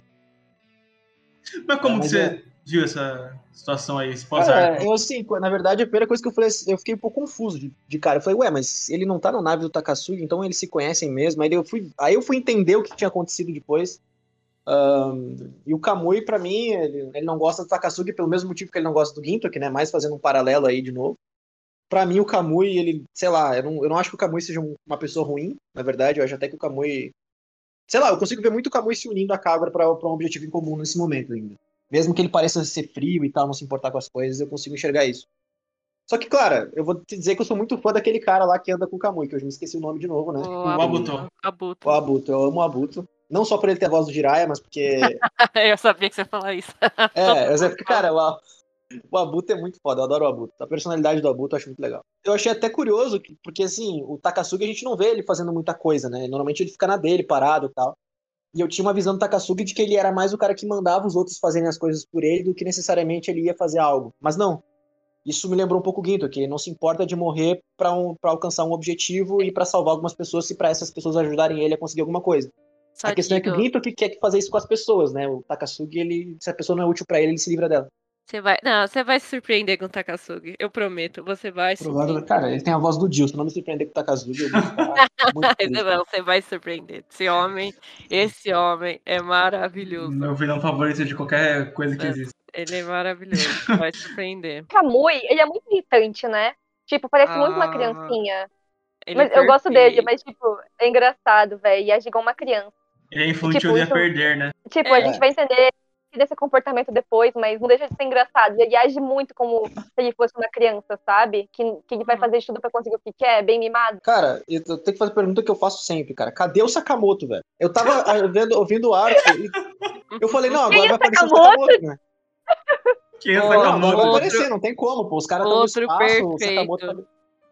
Mas como É, que mas você é- viu essa situação aí, esse pós-arco? eu assim, na verdade, a primeira coisa que eu falei, eu fiquei um pouco confuso de, de cara. Eu falei, ué, mas ele não tá na nave do Takasugi, então eles se conhecem mesmo. Aí eu fui, aí eu fui entender o que tinha acontecido depois. Ahn, e o Kamui, pra mim, ele, ele não gosta do Takasugi pelo mesmo motivo que ele não gosta do Gintoki, né? Mais fazendo um paralelo aí de novo. Pra mim, o Kamui, ele, sei lá, eu não, eu não acho que o Kamui seja um- uma pessoa ruim, na verdade. Eu acho até que o Kamui. Sei lá, eu consigo ver muito o Kamui se unindo a Kagura pra, pra um objetivo em comum nesse momento ainda. Mesmo que ele pareça ser frio e tal, não se importar com as coisas, eu consigo enxergar isso. Só que, claro, eu vou te dizer que eu sou muito fã daquele cara lá que anda com o Kamui, que eu já me esqueci o nome de novo, né? O Abuto. Abuto. O Abuto, eu amo o Abuto. Não só por ele ter a voz do Jiraiya, mas porque. Eu sabia que você ia falar isso. É, mas é porque, cara, o, o Abuto é muito foda, eu adoro o Abuto. A personalidade do Abuto eu acho muito legal. Eu achei até curioso, que- porque assim, o Takasugi a gente não vê ele fazendo muita coisa, né? Normalmente ele fica na dele, parado e tal. E eu tinha uma visão do Takasugi de que ele era mais o cara que mandava os outros fazerem as coisas por ele do que necessariamente ele ia fazer algo. Mas não. Isso me lembrou um pouco o Ginto, que ele não se importa de morrer pra um, pra alcançar um objetivo e pra salvar algumas pessoas se pra essas pessoas ajudarem ele a conseguir alguma coisa. Só a questão é que o Ginto que quer fazer isso com as pessoas, né? O Takasugi, ele, se a pessoa não é útil pra ele, ele se livra dela. Você vai. Não, você vai se surpreender com o Takasugi. Eu prometo. Você vai se Provável, cara, ele tem a voz do Dio, se não me surpreender com o Takasugi, eu vou ficar muito feliz. Não, você vai se surpreender. Esse homem, esse homem é maravilhoso. Meu vilão favorito de qualquer coisa que É. existe. Ele é maravilhoso. Vai te surpreender. Kamui, ele é muito irritante, né? Tipo, parece muito uma Ah, criancinha. Ele é Mas eu gosto dele, mas, tipo, é engraçado, velho. E age igual uma criança. Ele é infantil Tipo, e a perder, né? Tipo, É. a gente vai entender desse comportamento depois, mas não deixa de ser engraçado. Ele age muito como se ele fosse uma criança, sabe? Que, que ele vai Uhum. fazer de tudo pra conseguir o que quer, bem mimado. Cara, eu tenho que fazer a pergunta que eu faço sempre, cara. Cadê o Sakamoto, velho? Eu tava ah, vendo, ouvindo o arco e eu falei, não, Quem agora é vai aparecer o Sakamoto? Né? Que é Não, vai Sakamoto. outro- aparecer, não tem como, pô. Os caras estão no espaço, o perfeito. Sakamoto tá...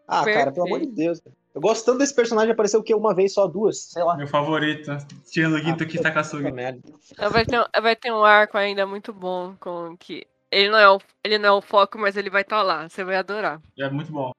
Ah, cara, pelo amor de Perfeito. Deus. cara. Eu gosto tanto desse personagem, apareceu o quê? Uma vez só, duas? Sei lá. Meu favorito. Tirando o Ginto aqui, Puta Takasugi. merda. Vai ter, um- vai ter um arco ainda muito bom com que. Ele não é o, ele não é o foco, mas ele vai estar lá. Você vai adorar. É muito bom.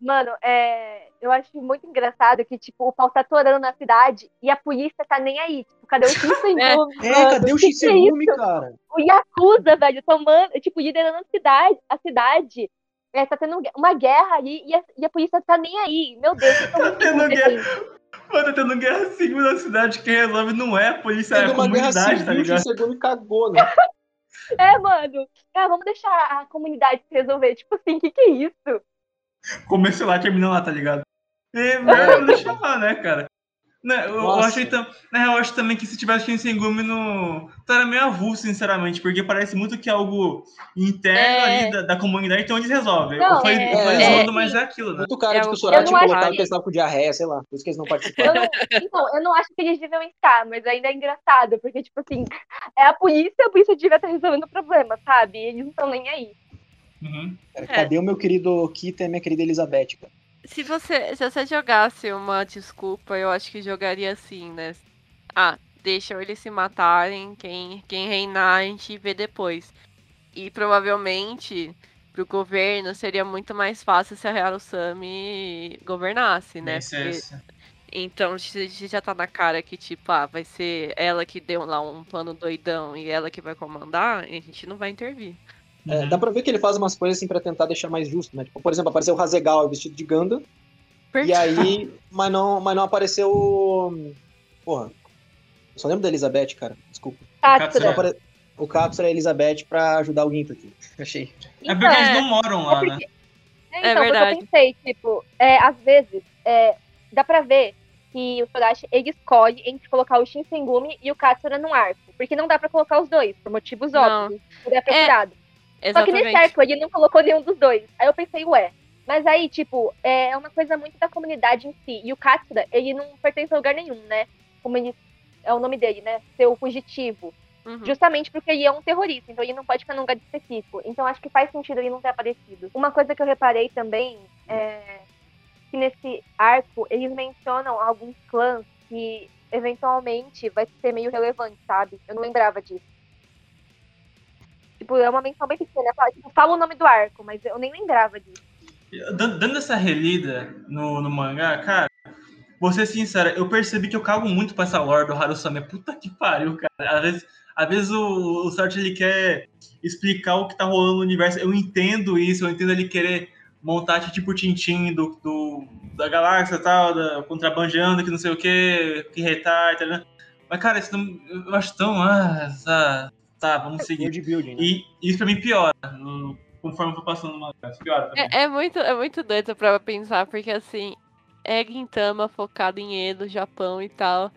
Mano, é, eu acho muito engraçado que, tipo, o pau tá atorando na cidade e a polícia tá nem aí. Tipo, cadê o Shinsengumi? É, mano? cadê o Que que é Shinsengumi, isso? cara? O Yakuza, velho, tomando, tipo, liderando a cidade. A cidade é, tá tendo uma guerra ali e a, e a polícia tá nem aí. Meu Deus, Tá tendo incompetentes. Mano, tá tendo guerra civil na cidade, quem resolve não é a polícia, é a uma guerra comunidade, tá ligado? Shinsengumi cagou, né? É, mano. Ah, vamos deixar a comunidade se resolver. Tipo assim, o que, que é isso? Começa lá, termina lá, tá ligado? E, velho, deixa lá, né, cara? Né, eu, eu Nossa. achei tam... Na real, eu acho também que se tivesse Shinsengumi no. Tá meio avulso, sinceramente, porque parece muito que é algo interno É. ali da, da comunidade, então eles resolvem. Não, eu falei, é- eu falei é- mas é aquilo, né? Muito cara É de que o- o Sorati eu não acho colocava que- que eles estavam com diarreia, sei lá. Por isso que eles não participaram. Eu não, então, eu não acho que eles deviam estar, mas ainda é engraçado, porque, tipo assim, é a polícia, a polícia devia estar resolvendo o problema, sabe? Eles não estão nem aí. Uhum. Cara, É. Cadê o meu querido Kita e a minha querida Elizabeth, cara? Se você, se você jogasse uma desculpa, eu acho que jogaria assim, né? Ah, deixa eles se matarem, quem, quem reinar a gente vê depois. E provavelmente pro governo seria muito mais fácil se a Harusami governasse, né? Porque-. Então, já tá na cara que, tipo, ah, vai ser ela que deu lá um plano doidão e ela que vai comandar, a gente não vai intervir. É, Uhum. dá pra ver que ele faz umas coisas assim pra tentar deixar mais justo, né? Tipo, por exemplo, apareceu o Hasegawa vestido de Ganda, e aí, mas não, mas não apareceu. o- Porra. Eu só lembro da Elizabeth, cara. Desculpa. Katsura. apare... O Capsule e a Elizabeth pra ajudar o Ginto aqui. Achei. É porque eles É. não moram lá, É né? porque- É, É então, porque verdade. eu pensei, tipo, é, às vezes, é, dá pra ver que o Torashi, ele escolhe entre colocar o Shinsengumi e o Katsura num arco. Porque não dá pra colocar os dois, por motivos Não. óbvios. Ele é procurado. Só que nesse Exatamente. arco ele não colocou nenhum dos dois. Aí eu pensei, ué. Mas aí, tipo, é uma coisa muito da comunidade em si. E o Katsura, ele não pertence a lugar nenhum, né? Como ele. É o nome dele, né? Ser o fugitivo. Uhum. Justamente porque ele é um terrorista, então ele não pode ficar num lugar específico. Então acho que faz sentido ele não ter aparecido. Uma coisa que eu reparei também é que nesse arco eles mencionam alguns clãs que eventualmente vai ser meio relevante, sabe? Eu não lembrava disso. Tipo, é uma menção bem pequena. Tipo, fala o nome do arco, mas eu nem lembrava disso. Dan- Dando essa relida no, no mangá, cara, vou ser sincero, eu percebi que eu cago muito pra essa lore do Harusame. Puta que pariu, cara. Às vezes, às vezes o, o Sartre ele quer explicar o que tá rolando no universo. Eu entendo isso, eu entendo ele querer montar tipo o Tintin do, do, da galáxia tal, da contrabandeando, que não sei o que, que retar, tá? Mas, cara, isso não, eu acho tão. Ah, tá, tá, vamos seguir. World building, né? E isso pra mim piora, no- conforme eu vou passando. Isso piora. É, é muito, é muito doido pra pensar, porque assim, é Gintama focado em Edo, Japão e tal.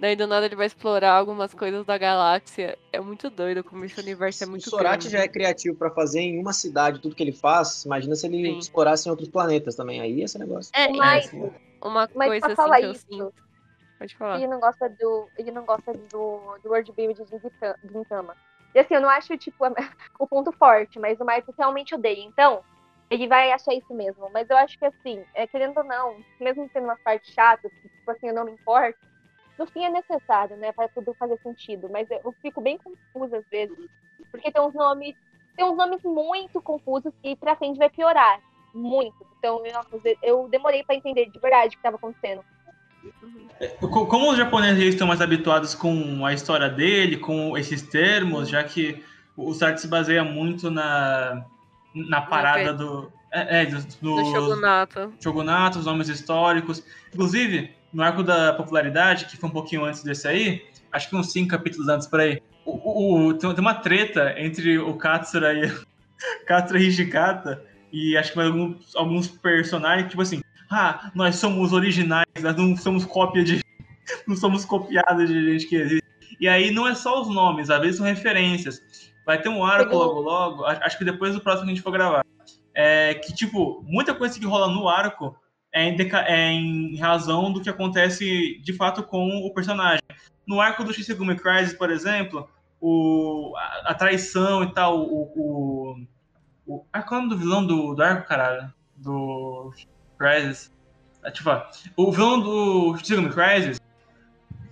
Daí do nada ele vai explorar algumas coisas da galáxia. É muito doido como esse universo é muito o Sorati grande. já é criativo pra fazer em uma cidade tudo que ele faz. Imagina se ele Sim. explorasse em outros planetas também. Aí esse negócio. É, Mas, e uma mas coisa assim falar que eu isso, sinto. Pode falar. ele não gosta do. Ele não gosta do, do World Build de Gintama. E assim, eu não acho, tipo, o ponto forte, mas o Marcos realmente odeia. Então, ele vai achar isso mesmo. Mas eu acho que assim, é, querendo ou não, mesmo tendo umas partes chatas, que, tipo assim, eu não me importo, no fim é necessário, né? Pra tudo fazer sentido. Mas eu fico bem confusa às vezes. Porque tem uns nomes. Tem uns nomes muito confusos e pra frente vai piorar. Muito. Então, eu, eu demorei pra entender de verdade o que tava acontecendo. Co- Como os japoneses estão mais habituados com a história dele, com esses termos, já que o Sartre se baseia muito na, na parada do. É, é, do, Do do Shogunato. shogunato, os nomes históricos. Inclusive, no arco da popularidade, que foi um pouquinho antes desse aí, acho que uns cinco capítulos antes por aí, o, o- o- tem, uma treta entre o Katsura e Katsura e Hijikata, e acho que mais alguns, alguns personagens, tipo assim, ah, nós somos originais, nós não somos cópia de. não somos copiados de gente que existe. E aí não é só os nomes, às vezes são referências. Vai ter um arco logo logo, acho que depois do próximo que a gente for gravar. É que, tipo, muita coisa que rola no arco é em, é em razão do que acontece de fato com o personagem. No arco do Shisegumi Crisis, por exemplo, o, a, a traição e tal, o. o, o ah, qual é o nome do vilão do, do arco, caralho? Do Crisis. Ah, Tipo, o vilão do Shisegumi Crisis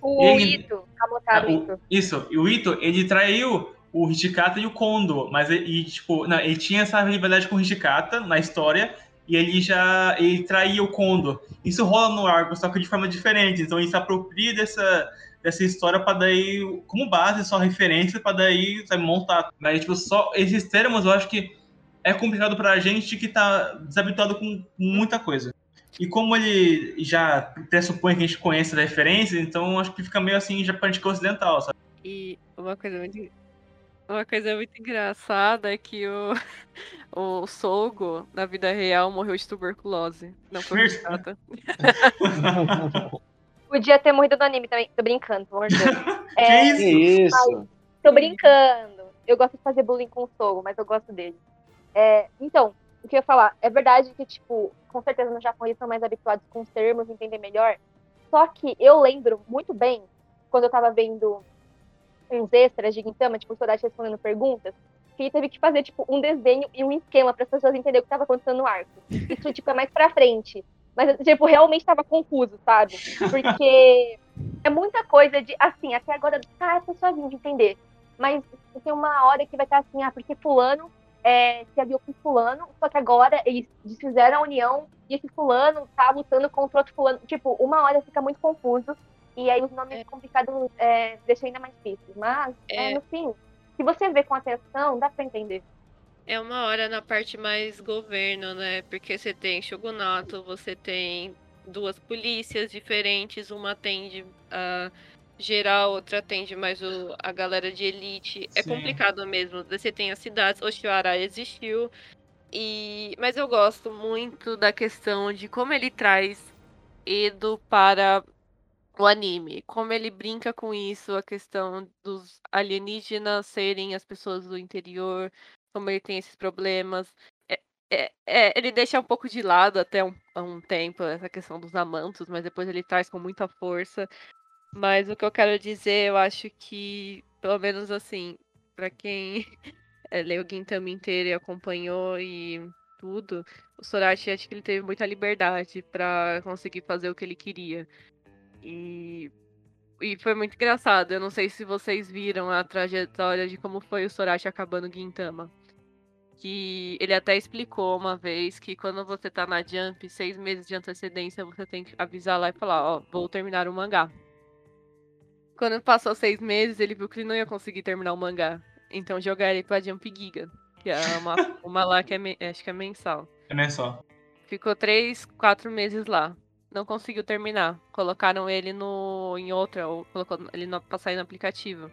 O Ele- Ito, Kamotaro o- Ito. Isso, e o Ito, ele traiu o Hijikata e o Kondo, mas ele, e, tipo, não, ele tinha essa rivalidade com o Hijikata na história, e ele já ele traía o Kondo. Isso rola no arco, só que de forma diferente. Então ele se apropria dessa, dessa história para daí, como base, só referência, para daí sabe, montar. Mas, tipo, só esses termos eu acho que é complicado pra gente que tá desabituado com muita coisa. E como ele já pressupõe que a gente conhece a referência, então acho que fica meio assim japonês ocidental, sabe? E uma coisa muito uma coisa muito engraçada é que o, o Sogo, na vida real, morreu de tuberculose. Não foi chata. Podia ter morrido no anime também. Tô brincando, pelo amor de Deus. que isso? Que isso? Tô brincando. Eu gosto de fazer bullying com o Sogo, mas eu gosto dele. É, então, o que eu ia falar, é verdade que, tipo, com certeza no Japão eles são mais habituados com os termos, entender melhor. Só que eu lembro muito bem, quando eu tava vendo uns extras de Gintama, tipo, o Sodachi respondendo perguntas, que ele teve que fazer, tipo, um desenho e um esquema para as pessoas entenderem o que estava acontecendo no arco. Isso, tipo, é mais pra frente. Mas, tipo, realmente estava confuso, sabe? Porque é muita coisa de, assim, até agora, tá, é sozinho de entender. Mas tem uma hora que vai estar assim, ah, porque fulano é, se aviou com fulano, só que agora eles desfizeram a união e esse fulano tá lutando contra outro fulano. Tipo, uma hora fica muito confuso e aí os nomes é. complicados é, deixam ainda mais difíceis. Mas, é. no fim, se você vê com atenção, dá pra entender. É uma hora na parte mais governo, né? Porque você tem shogunato, você tem duas polícias diferentes, uma atende a geral, outra atende mais o, a galera de elite. É Sim. É complicado mesmo. Você tem as cidades, Oshiwara existiu. E... Mas eu gosto muito da questão de como ele traz Edo para o anime, como ele brinca com isso, a questão dos alienígenas serem as pessoas do interior, como ele tem esses problemas. É, é, é, ele deixa um pouco de lado até um, um tempo essa questão dos amantos, mas depois ele traz com muita força. Mas o que eu quero dizer, eu acho que, pelo menos assim, para quem é, leu o Gintama inteiro e acompanhou e tudo, o Sorachi acho que ele teve muita liberdade para conseguir fazer o que ele queria. E, e foi muito engraçado. Eu não sei se vocês viram a trajetória de como foi o Sorachi acabando Gintama. Que ele até explicou uma vez que quando você tá na Jump, seis meses de antecedência, você tem que avisar lá e falar, ó, vou terminar o mangá. Quando passou seis meses, ele viu que ele não ia conseguir terminar o mangá. Então jogar ele pra Jump Giga, que é uma, uma lá que é, acho que é mensal. É mensal. Ficou três, quatro meses lá não conseguiu terminar. Colocaram ele no em outra, ou colocou ele no, pra sair no aplicativo.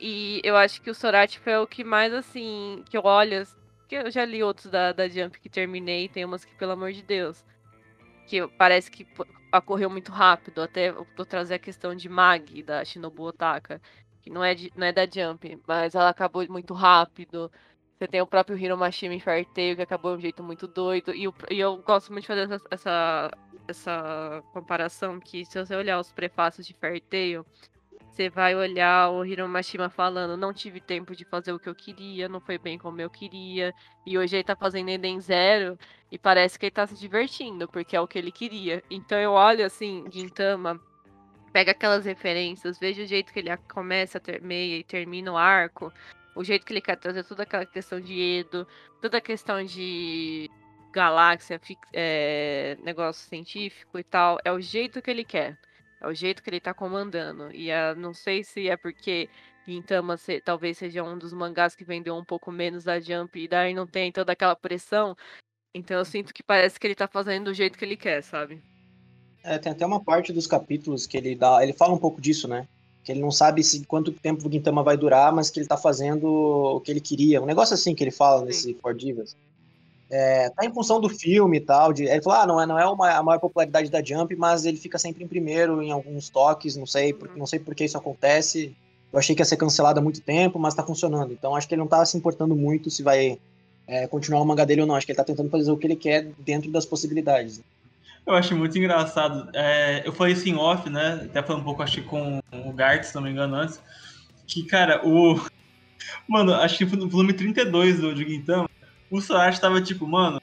E eu acho que o Sorati foi o que mais, assim, que eu olho. Que eu já li outros da, da Jump que terminei, tem umas que, pelo amor de Deus. Que parece que ocorreu muito rápido. Até vou trazer a questão de Mag, da Shinobu Otaka. Que não é, de, não é da Jump, mas ela acabou muito rápido. Você tem o próprio Hiro Mashima Infarteio, que acabou de um jeito muito doido. E, o, e eu gosto muito de fazer essa, essa, essa comparação, que se você olhar os prefácios de Farteio, você vai olhar o Hiro Mashima falando, não tive tempo de fazer o que eu queria, não foi bem como eu queria. E hoje ele tá fazendo Eden Zero e parece que ele tá se divertindo, porque é o que ele queria. Então eu olho assim, Gintama, pega aquelas referências, vejo o jeito que ele começa, meia e termina o arco o jeito que ele quer trazer toda aquela questão de Edo, toda a questão de galáxia, é, negócio científico e tal, é o jeito que ele quer. É o jeito que ele tá comandando. E não sei se é porque Gintama se, talvez seja um dos mangás que vendeu um pouco menos da Jump e daí não tem toda aquela pressão. Então eu sinto que parece que ele tá fazendo do jeito que ele quer, sabe? É, tem até uma parte dos capítulos que ele dá. Ele fala um pouco disso, né? que ele não sabe se quanto tempo o Gintama vai durar, mas que ele tá fazendo o que ele queria. Um negócio assim que ele fala nesse For Divas. É, tá em função do filme e tal. De, ele falou, ah, não é, não é uma, a maior popularidade da Jump, mas ele fica sempre em primeiro em alguns toques, não sei, por, não sei por que isso acontece. Eu achei que ia ser cancelado há muito tempo, mas tá funcionando. Então acho que ele não tá se importando muito se vai é, continuar o manga dele ou não. Acho que ele tá tentando fazer o que ele quer dentro das possibilidades. Eu acho muito engraçado. É, eu falei isso em off, né? Até falando um pouco, acho que com o Gart, se não me engano, antes. Que, cara, o. Mano, acho que no volume 32 do Gintama, o Sorachi tava tipo, mano.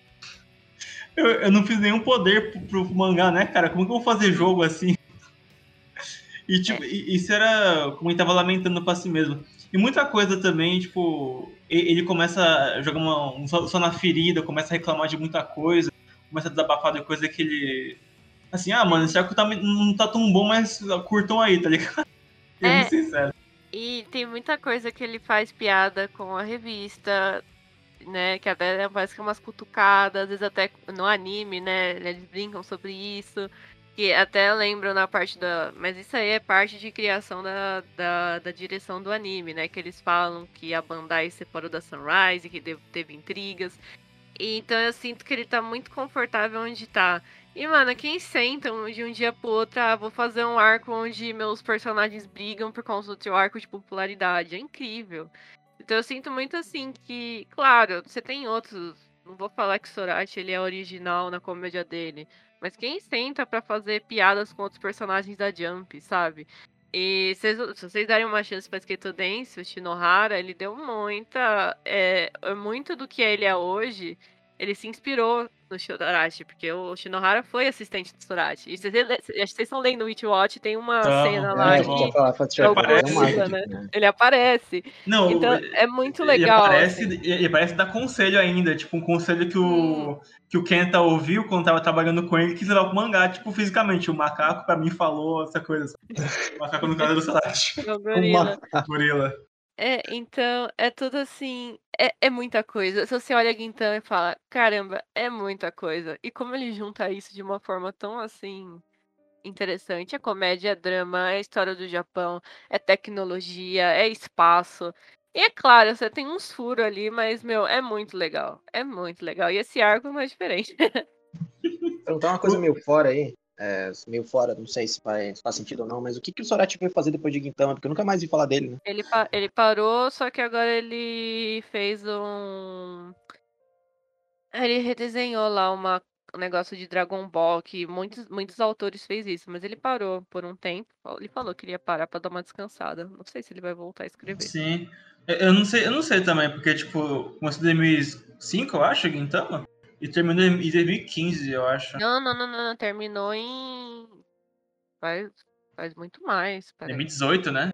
Eu, eu não fiz nenhum poder pro, pro, mangá, né, cara? Como que eu vou fazer jogo assim? E, tipo, isso era como ele tava lamentando pra si mesmo. E muita coisa também, tipo, ele começa a jogar uma, um só na ferida, começa a reclamar de muita coisa começa a desabafar depois daquele. Assim, ah, mano, esse arco tá, não tá tão bom, mas curtam aí, tá ligado? É. Sendo sincero. E tem muita coisa que ele faz piada com a revista, né? Que até parece que é umas cutucadas, às vezes até no anime, né? Eles brincam sobre isso. Que até lembram na parte da. Mas isso aí é parte de criação da, da, da direção do anime, né? Que eles falam que a Bandai separou da Sunrise, que teve, intrigas. Então eu sinto que ele tá muito confortável onde tá. E, mano, quem senta de um dia pro outro, ah, vou fazer um arco onde meus personagens brigam por causa do seu arco de popularidade. É incrível. Então eu sinto muito assim que, claro, você tem outros. Não vou falar que Sorachi ele é original na comédia dele. Mas quem senta para fazer piadas com outros personagens da Jump, sabe? E se, vocês darem uma chance pra Skater Dance, o Shinohara, ele deu muita. É, muito do que ele é hoje, ele se inspirou no Sorachi, porque o Shinohara foi assistente do Sorachi. E vocês, vocês estão lendo o Witchwatch, tem uma Então, cena É, lá a que falar, é o aparece. Né? Ele aparece. Não, Então ele- é muito ele legal. aparece, assim. ele aparece dar conselho ainda, tipo, um conselho que o, Hum. que o Kenta ouviu quando tava trabalhando com ele, que quis levar pro mangá, tipo, fisicamente. O macaco pra mim falou essa coisa. O macaco no caso do Sorachi. É o gorila. Uma- Gorila. É, então, é tudo assim. É, é muita coisa. Se você olha Guintão e fala, caramba, é muita coisa. E como ele junta isso de uma forma tão assim. Interessante. É comédia, é drama, é história do Japão, é tecnologia, é espaço. E é claro, você tem uns furos ali, mas, meu, é muito legal. É muito legal. E esse arco é mais diferente. Perguntar uma coisa meio fora aí. É, meio fora, não sei se faz, se faz sentido ou não, mas o que, que o Sorachi veio fazer depois de Gintama? Porque eu nunca mais vi falar dele, né? Ele, pa- ele parou, só que agora ele fez um. Ele redesenhou lá uma, um negócio de Dragon Ball, que muitos, muitos autores fez isso, mas ele parou por um tempo. Ele falou que ele ia parar pra dar uma descansada. Não sei se ele vai voltar a escrever. Sim. Eu- Eu não sei, eu não sei também, porque, tipo, começou em 2005, eu acho, Gintama, e terminou em 2015, eu acho. Não, não, não, não, não, terminou em. Faz, faz muito mais. Peraí. 2018, né?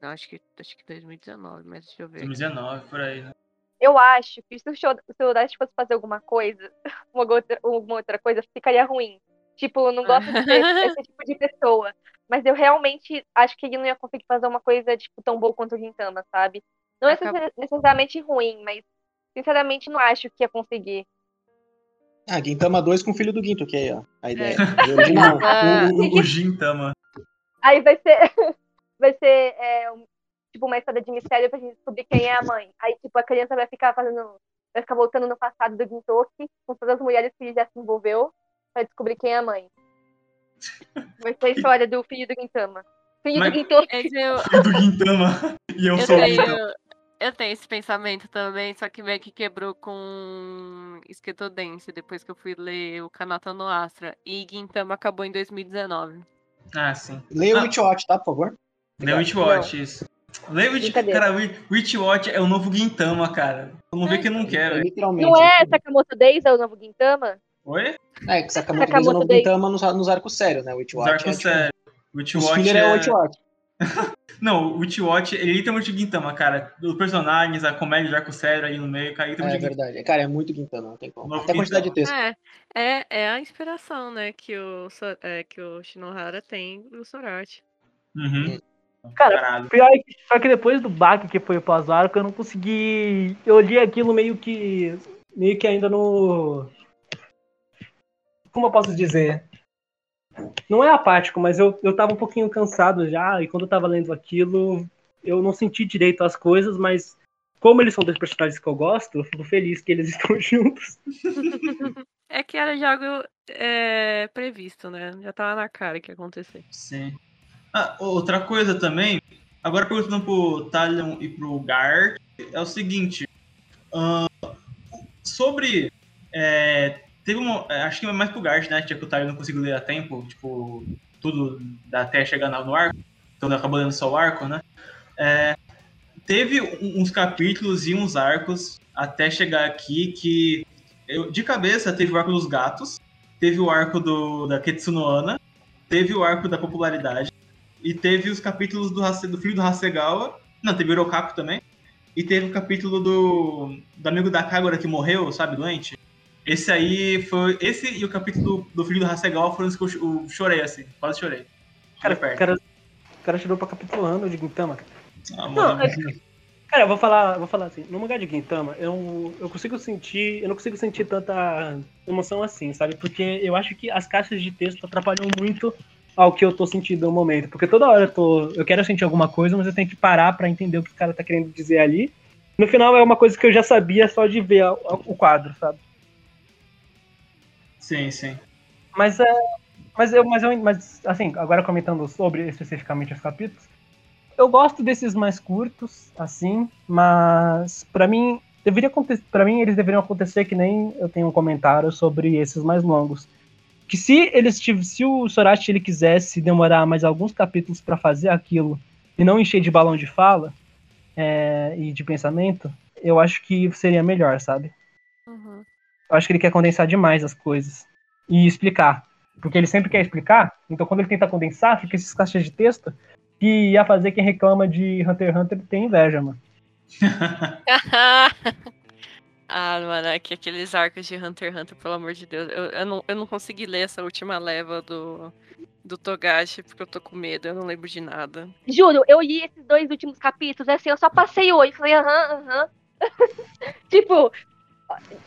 Não, acho que, acho que 2019, mas deixa eu ver. aqui. 2019, por aí, né? Eu acho que se o show- se o Dash fosse fazer alguma coisa, uma outra, alguma outra coisa, ficaria ruim. Tipo, eu não gosto de ser esse tipo de pessoa. Mas eu realmente acho que ele não ia conseguir fazer uma coisa, tipo, tão boa quanto o Gintama, sabe? Não é Acab- necess- necessariamente ruim, mas sinceramente não acho que ia conseguir. Ah, Gintama 2 com o filho do Ginto, que é ó, a ideia. É. O O, o, o Gintama. Aí vai ser, vai ser é, um- tipo uma história de mistério pra gente descobrir quem é a mãe. Aí, tipo, a criança vai ficar fazendo. Vai ficar voltando no passado do Gintoki, com todas as mulheres que ele já se envolveu, pra descobrir quem é a mãe. Vai ser a história do filho do Gintama. Filho Mas- do Gintoki. é eu, Filho do Gintama. E eu, Eu sou o tenho, Gintama. Eu tenho esse pensamento também, só que meio que quebrou com Esquetodense, depois que eu fui ler o Kanata no Astra. E Gintama acabou em 2019. Ah, sim. Leia o Ah. Witchwatch, tá, por favor? Lê Witchwatch, isso. Lê Witch... Brincadeira. Cara, Wi- Witchwatch é o novo Gintama, cara. Eu não vê que não quer, velho. Literalmente. Não é Sakamoto Days, é o novo Gintama? Oi? É, que Sakamoto Sakamoto Days é o novo Days. Gintama nos, nos arcos sérios, né? O Os Witchwatch. arcos é, tipo, sérios. Os Witchwatch é o é... Witchwatch. Não, o Witchwatch, ele é literalmente Gintama, cara. Os personagens, a comédia de arco sério aí no meio, cara, É Gintama. verdade. Cara, é muito Gintama, não tem como. Novo Até a quantidade de texto. É, é, é a inspiração, né, que o, é, que o Shinohara tem do Sorachi. Uhum. Cara, Caralho. Pior é que, só que depois do baque que foi o pós-arco, eu não consegui. Eu li aquilo meio que. meio que ainda no. Como eu posso dizer? Não é apático, mas eu, eu tava um pouquinho cansado já, e quando eu tava lendo aquilo, eu não senti direito às coisas, mas como eles são dois personagens que eu gosto, eu fico feliz que eles estão juntos. É que era já algo é, previsto, né? Já tava na cara que ia acontecer. Sim. Ah, outra coisa também, agora perguntando pro Talion e pro Gart, é o seguinte. ahn, sobre. é, teve uma. é, Acho que é mais pro Gart, né? Já que o Talion não conseguiu ler a tempo, tipo, tudo até chegar no arco. Então acabou lendo só o arco, né? É, teve uns capítulos e uns arcos até chegar aqui que. Eu, de cabeça, teve o arco dos gatos, teve o arco do, da Ketsunoana, teve o arco da popularidade, e teve os capítulos do, do filho do Hasegawa. Não, teve o Hirokaku também. E teve o capítulo do, do amigo da Kagura que morreu, sabe, doente. Esse aí foi. Esse e o capítulo do, do filho do Hasegawa foram os que eu, chorei, assim. Quase chorei. Cara, perto. cara, o cara tirou pra capítulo ano de Gintama, cara. Ah, Não, mano, é- Cara, eu vou falar, vou falar assim, no mangá de Gintama, eu, eu consigo sentir, eu não consigo sentir tanta emoção assim, sabe? Porque eu acho que as caixas de texto atrapalham muito ao que eu tô sentindo no momento. Porque toda hora eu tô, eu quero sentir alguma coisa, mas eu tenho que parar pra entender o que o cara tá querendo dizer ali. No final é uma coisa que eu já sabia só de ver o quadro, sabe? Sim, sim. Mas é. Mas eu, mas eu, mas assim, agora comentando sobre especificamente os capítulos, eu gosto desses mais curtos, assim, mas pra mim deveria acontecer, para mim eles deveriam acontecer que nem eu tenho um comentário sobre esses mais longos. Que se eles se o Sorachi ele quisesse demorar mais alguns capítulos pra fazer aquilo e não encher de balão de fala é, e de pensamento, eu acho que seria melhor, sabe? Uhum. Eu acho que ele quer condensar demais as coisas e explicar. Porque ele sempre quer explicar, então quando ele tenta condensar, fica esses caixas de texto que ia fazer quem reclama de Hunter x Hunter ter inveja, mano. ah, mano, é que aqueles arcos de Hunter x Hunter, pelo amor de Deus. Eu, eu, não, eu não consegui ler essa última leva do, do Togashi, porque eu tô com medo, eu não lembro de nada. Juro, eu li esses dois últimos capítulos, assim, eu só passei o olho e falei, aham, aham. tipo,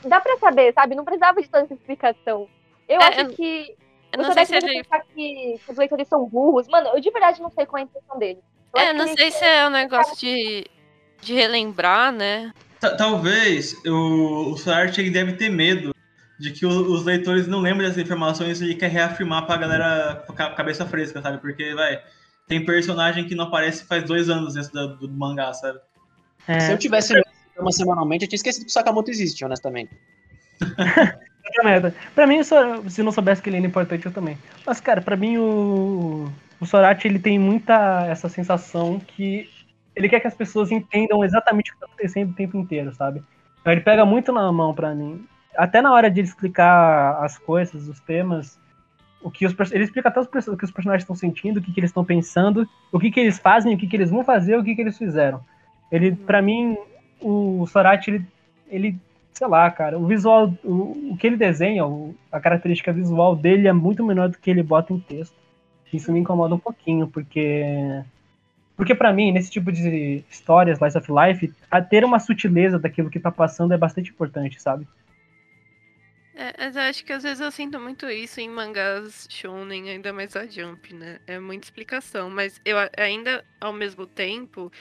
dá pra saber, sabe? Não precisava de toda essa explicação. Eu É, acho eu- que Eu não sei se ele. pensar que, que os leitores são burros. Mano, eu de verdade não sei qual é a intenção dele. Eu É, não sei se é um negócio de, de relembrar, né? Ta- Talvez o, o Sorachi ele deve ter medo de que o- os leitores não lembrem dessas informações e ele quer reafirmar pra galera com a cabeça fresca, sabe? Porque, vai, tem personagem que não aparece faz dois anos dentro do, do mangá, sabe? É, Se eu tivesse tema semanalmente, eu tinha esquecido que o Sakamoto existe, honestamente. merda. Pra mim, se não soubesse que ele era importante, eu também. Mas, cara, pra mim, o, o Sorachi, ele tem muita essa sensação que ele quer que as pessoas entendam exatamente o que tá acontecendo o tempo inteiro, sabe? Então, ele pega muito na mão pra mim. Até na hora de ele explicar as coisas, os temas, o que os, ele explica até os, o que os personagens estão sentindo, o que, que eles estão pensando, o que, que eles fazem, o que, que eles vão fazer, o que, que eles fizeram. Ele, pra mim, o Sorachi, ele, ele sei lá, cara, o visual, o, o que ele desenha, o- a característica visual dele é muito menor do que ele bota em texto. Isso me incomoda um pouquinho, porque porque para mim, nesse tipo de histórias, Slice of Life, a ter uma sutileza daquilo que tá passando é bastante importante, sabe? É, eu acho que às vezes eu sinto muito isso em mangás shonen, ainda mais a Jump, né? É muita explicação, mas eu ainda, ao mesmo tempo,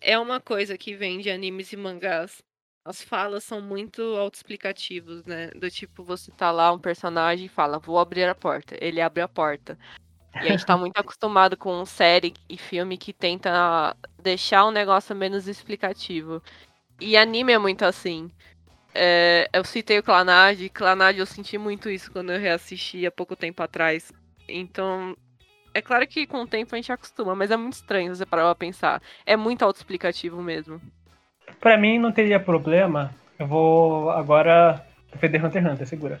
é uma coisa que vem de animes e mangás. As falas são muito autoexplicativos, né? Do tipo, você tá lá, um personagem e fala, vou abrir a porta. Ele abre a porta. E a gente tá muito acostumado com série e filme que tenta deixar o negócio menos explicativo. E anime é muito assim. É, eu citei o Clanad, Clanad eu senti muito isso quando eu reassisti há pouco tempo atrás. Então, é claro que com o tempo a gente acostuma, mas é muito estranho você parar pra pensar. É muito autoexplicativo mesmo. Pra mim não teria problema. Eu vou agora defender Hunter x Hunter, segura.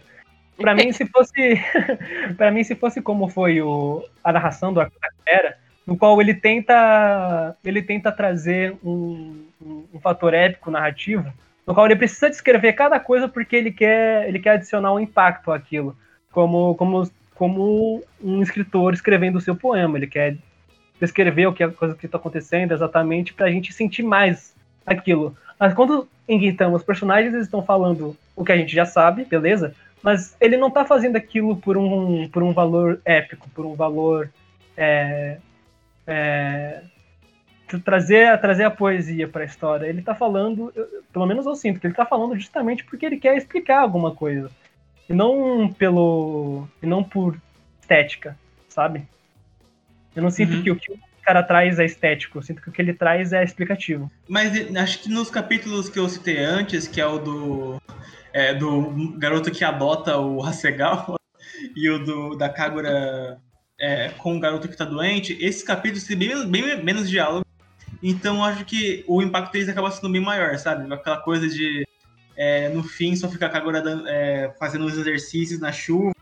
Pra mim, se fosse. para mim, se fosse como foi o, a narração do Quimera, no qual ele tenta. ele tenta trazer um, um, um fator épico narrativo, no qual ele precisa descrever cada coisa porque ele quer, ele quer adicionar um impacto àquilo. Como, como, como um escritor escrevendo o seu poema. Ele quer descrever o que a coisa que está acontecendo exatamente pra gente sentir mais aquilo. Mas quando em os personagens estão falando o que a gente já sabe, beleza? Mas ele não tá fazendo aquilo por um, por um valor épico, por um valor. É, é, tra- trazer, trazer a poesia pra história. Ele tá falando, eu- pelo menos eu sinto, que ele tá falando justamente porque ele quer explicar alguma coisa. E não pelo. E não por estética, sabe? Eu não sinto Uhum. que o que o cara traz é estético, eu sinto que o que ele traz é explicativo. Mas acho que nos capítulos que eu citei antes, que é o do, é, do garoto que adota o Hasegawa e o do, da Kagura é, com o garoto que tá doente, esses capítulos têm bem, bem menos diálogo. Então acho que o impacto deles acaba sendo bem maior, sabe? Aquela coisa de é, no fim só fica a Kagura dando- é, fazendo os exercícios na chuva.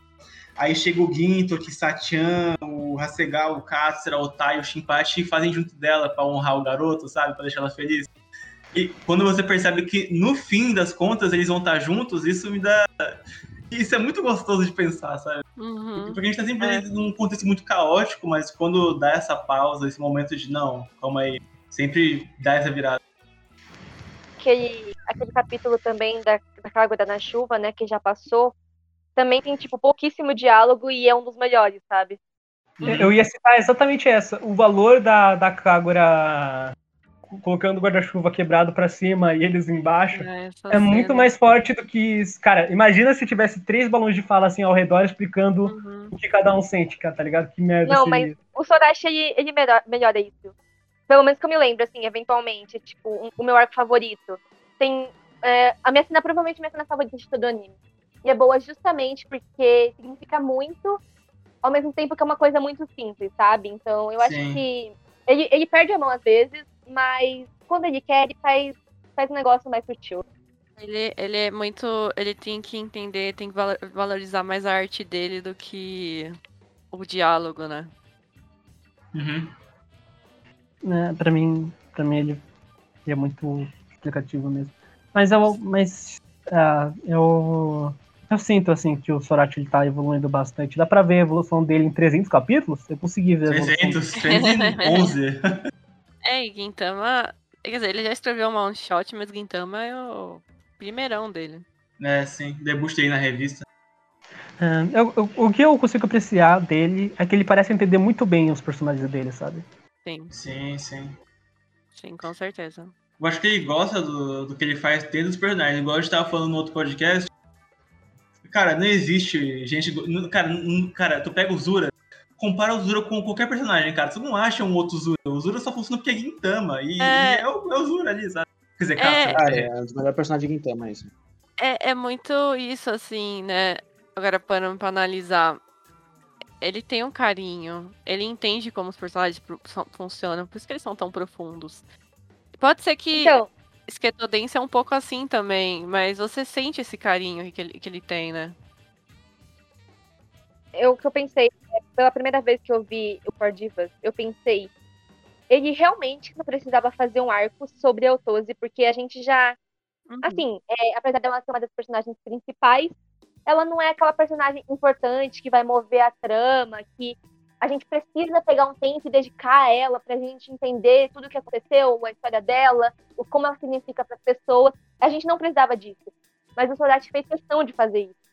Aí chega o Ginto, o Satian, o Hasegawa, o Katsura, o Tai, o Shinpachi e fazem junto dela pra honrar o garoto, sabe? Pra deixar ela feliz. E quando você percebe que no fim das contas eles vão estar juntos, isso me dá. Isso é muito gostoso de pensar, sabe? Uhum. Porque a gente tá sempre É. num contexto muito caótico, mas quando dá essa pausa, esse momento de não, calma aí, sempre dá essa virada. aquele, aquele capítulo também da, daquela água na chuva, né, que já passou, também tem, tipo, pouquíssimo diálogo e é um dos melhores, sabe? Eu ia citar exatamente essa. O valor da, da Kagura colocando o guarda-chuva quebrado pra cima e eles embaixo É, é muito mais forte do que. Cara, imagina se tivesse três balões de fala assim ao redor explicando Uhum. o que cada um sente, cara, tá ligado? Que merda Não, seria. O Sorachi, ele, ele melhor, melhora isso. Pelo menos que eu me lembro, assim, eventualmente. Tipo, um- o meu arco favorito. Tem. é, a minha cena, provavelmente, minha cena favorita de todo o anime. E é boa justamente porque significa muito, ao mesmo tempo que é uma coisa muito simples, sabe? Então, eu acho Sim. que. Ele, ele perde a mão às vezes, mas quando ele quer, ele faz, faz um negócio mais sutil. Ele, ele é muito. Ele tem que entender, tem que valo- valorizar mais a arte dele do que o diálogo, né? Uhum. né, pra mim, pra mim ele, ele é muito explicativo mesmo. Mas eu, mas ah, eu, eu sinto assim que o Sorachi ele tá evoluindo bastante. Dá pra ver a evolução dele em 300 capítulos? Eu consegui ver a evolução. 300, 311. É, e Gintama. Quer dizer, ele já escreveu uma one shot, mas Gintama é o primeirão dele. é, sim, debutei na revista. Ah, eu- eu- o que eu consigo apreciar dele é que ele parece entender muito bem os personagens dele, sabe? Sim, Sim, sim. sim, com certeza. Eu acho que ele gosta do, do que ele faz dentro dos personagens. Igual a gente tava falando no outro podcast. Cara, não existe gente. Cara, cara, tu pega o Zura, compara o Zura com qualquer personagem, cara. Tu não acha um outro Zura. O Zura só funciona porque é Gintama. E É. e é, o, é o Zura ali, sabe? Quer dizer, É. Cara, é dos melhores personagens de Gintama, isso. É, é muito isso, assim, né? Agora, parando pra analisar. Ele tem um carinho, ele entende como os personagens funcionam, por isso que eles são tão profundos. Pode ser que Então, Esquetodense é um pouco assim também, mas você sente esse carinho que ele, que ele tem, né? eu, o que eu pensei, é, pela primeira vez que eu vi o For Divas, eu pensei, ele realmente não precisava fazer um arco sobre a Otose, porque a gente já, Uhum. assim, é, apesar dela ser uma das personagens principais, ela não é aquela personagem importante que vai mover a trama, que a gente precisa pegar um tempo e dedicar a ela pra gente entender tudo o que aconteceu, a história dela, o como ela significa para as pessoas. A gente não precisava disso. Mas o Sorachi fez questão de fazer isso.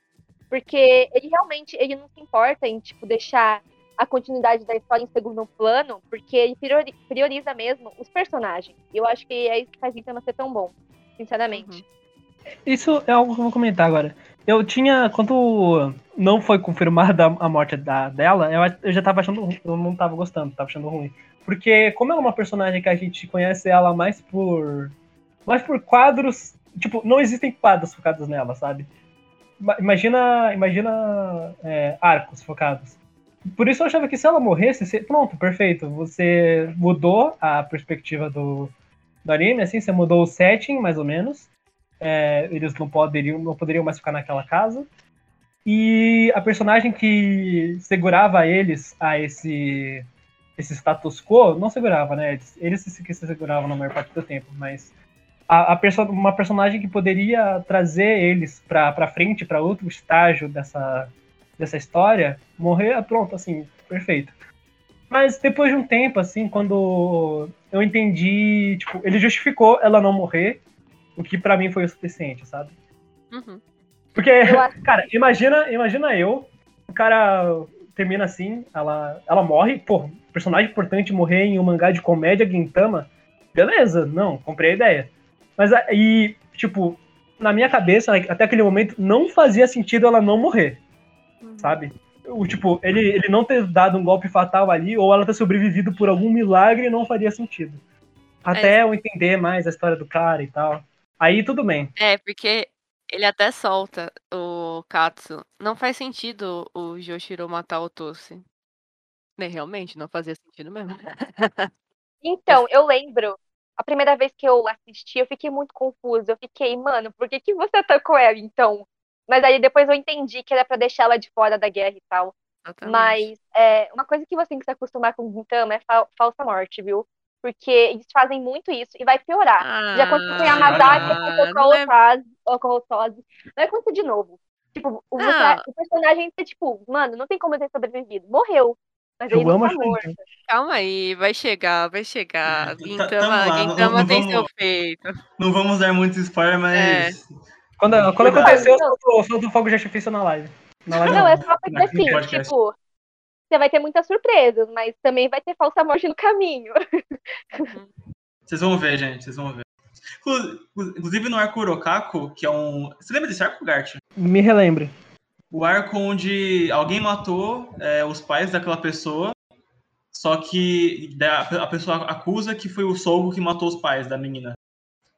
Porque ele realmente ele não se importa em tipo deixar a continuidade da história em segundo plano, porque ele priori- prioriza mesmo os personagens. E eu acho que é isso que faz Gintama ser tão bom, sinceramente. Isso é algo que eu vou comentar agora. Eu tinha, quando não foi confirmada a morte da, dela, eu, eu já tava achando, eu não tava gostando, tava achando ruim. Porque como ela é uma personagem que a gente conhece ela mais por, mais por quadros, tipo, não existem quadros focados nela, sabe? Ma- Imagina, imagina é, arcos focados. Por isso eu achava que se ela morresse, se- pronto, perfeito. Você mudou a perspectiva do, do anime, assim, você mudou o setting, mais ou menos. É, eles não poderiam, não poderiam mais ficar naquela casa. E a personagem que segurava eles a esse, esse status quo, não segurava, né? Eles, eles que se seguravam na maior parte do tempo, mas a, a perso uma personagem que poderia trazer eles pra, frente, pra outro estágio dessa, dessa história, morrer, pronto, assim, perfeito. Mas depois de um tempo, assim, quando eu entendi, tipo, ele justificou ela não morrer, o que pra mim foi o suficiente, sabe? Uhum. Porque, Eu acho cara, imagina, imagina eu, o cara termina assim, ela, ela morre, pô, personagem importante morrer em um mangá de comédia Gintama, beleza, não, comprei a ideia. Mas aí, tipo, na minha cabeça, até aquele momento, não fazia sentido ela não morrer, Uhum. sabe? O, tipo, ele, ele não ter dado um golpe fatal ali, ou ela ter sobrevivido por algum milagre, não faria sentido. Até eu entender mais a história do cara e tal. Aí tudo bem. É, porque ele até solta o Katsu. Não faz sentido o Joshiro matar o Tosse. Né, realmente, não fazia sentido mesmo. Então, eu lembro, a primeira vez que eu assisti, eu fiquei muito confusa. Eu fiquei, mano, por que, que você atacou ela então? Mas aí depois eu entendi que era pra deixar ela de fora da guerra e tal. Exatamente. Mas é, uma coisa que você tem que se acostumar com Gintama é fa- falsa morte, viu? Porque eles fazem muito isso e vai piorar. Já aconteceu com Ah, Yamazaki, ah, aconteceu com a não é- Otase, ou com a Otose. Vai acontecer de novo. Tipo, o, Ah. o personagem é tipo, mano, não tem como ter sobrevivido. Morreu. Mas Eu ele não amo tá morto. Calma aí, vai chegar, vai chegar. Gintama, não- Gintama não tem vamos- seu feito. Não vamos dar muito spoiler, mas. Quando, quando Cuidado. aconteceu, eu o fogo de artifício na live. Na live Não, é só porque assim, tipo, você vai ter muitas surpresas, mas também vai ter falsa morte no caminho. Vocês vão ver, gente, vocês vão ver. Inclu- Inclusive no arco Urokaku, que é um. Você lembra desse arco, Gart? Me relembre. O arco onde alguém matou é, os pais daquela pessoa, só que a pessoa acusa que foi o Sogo que matou os pais da menina.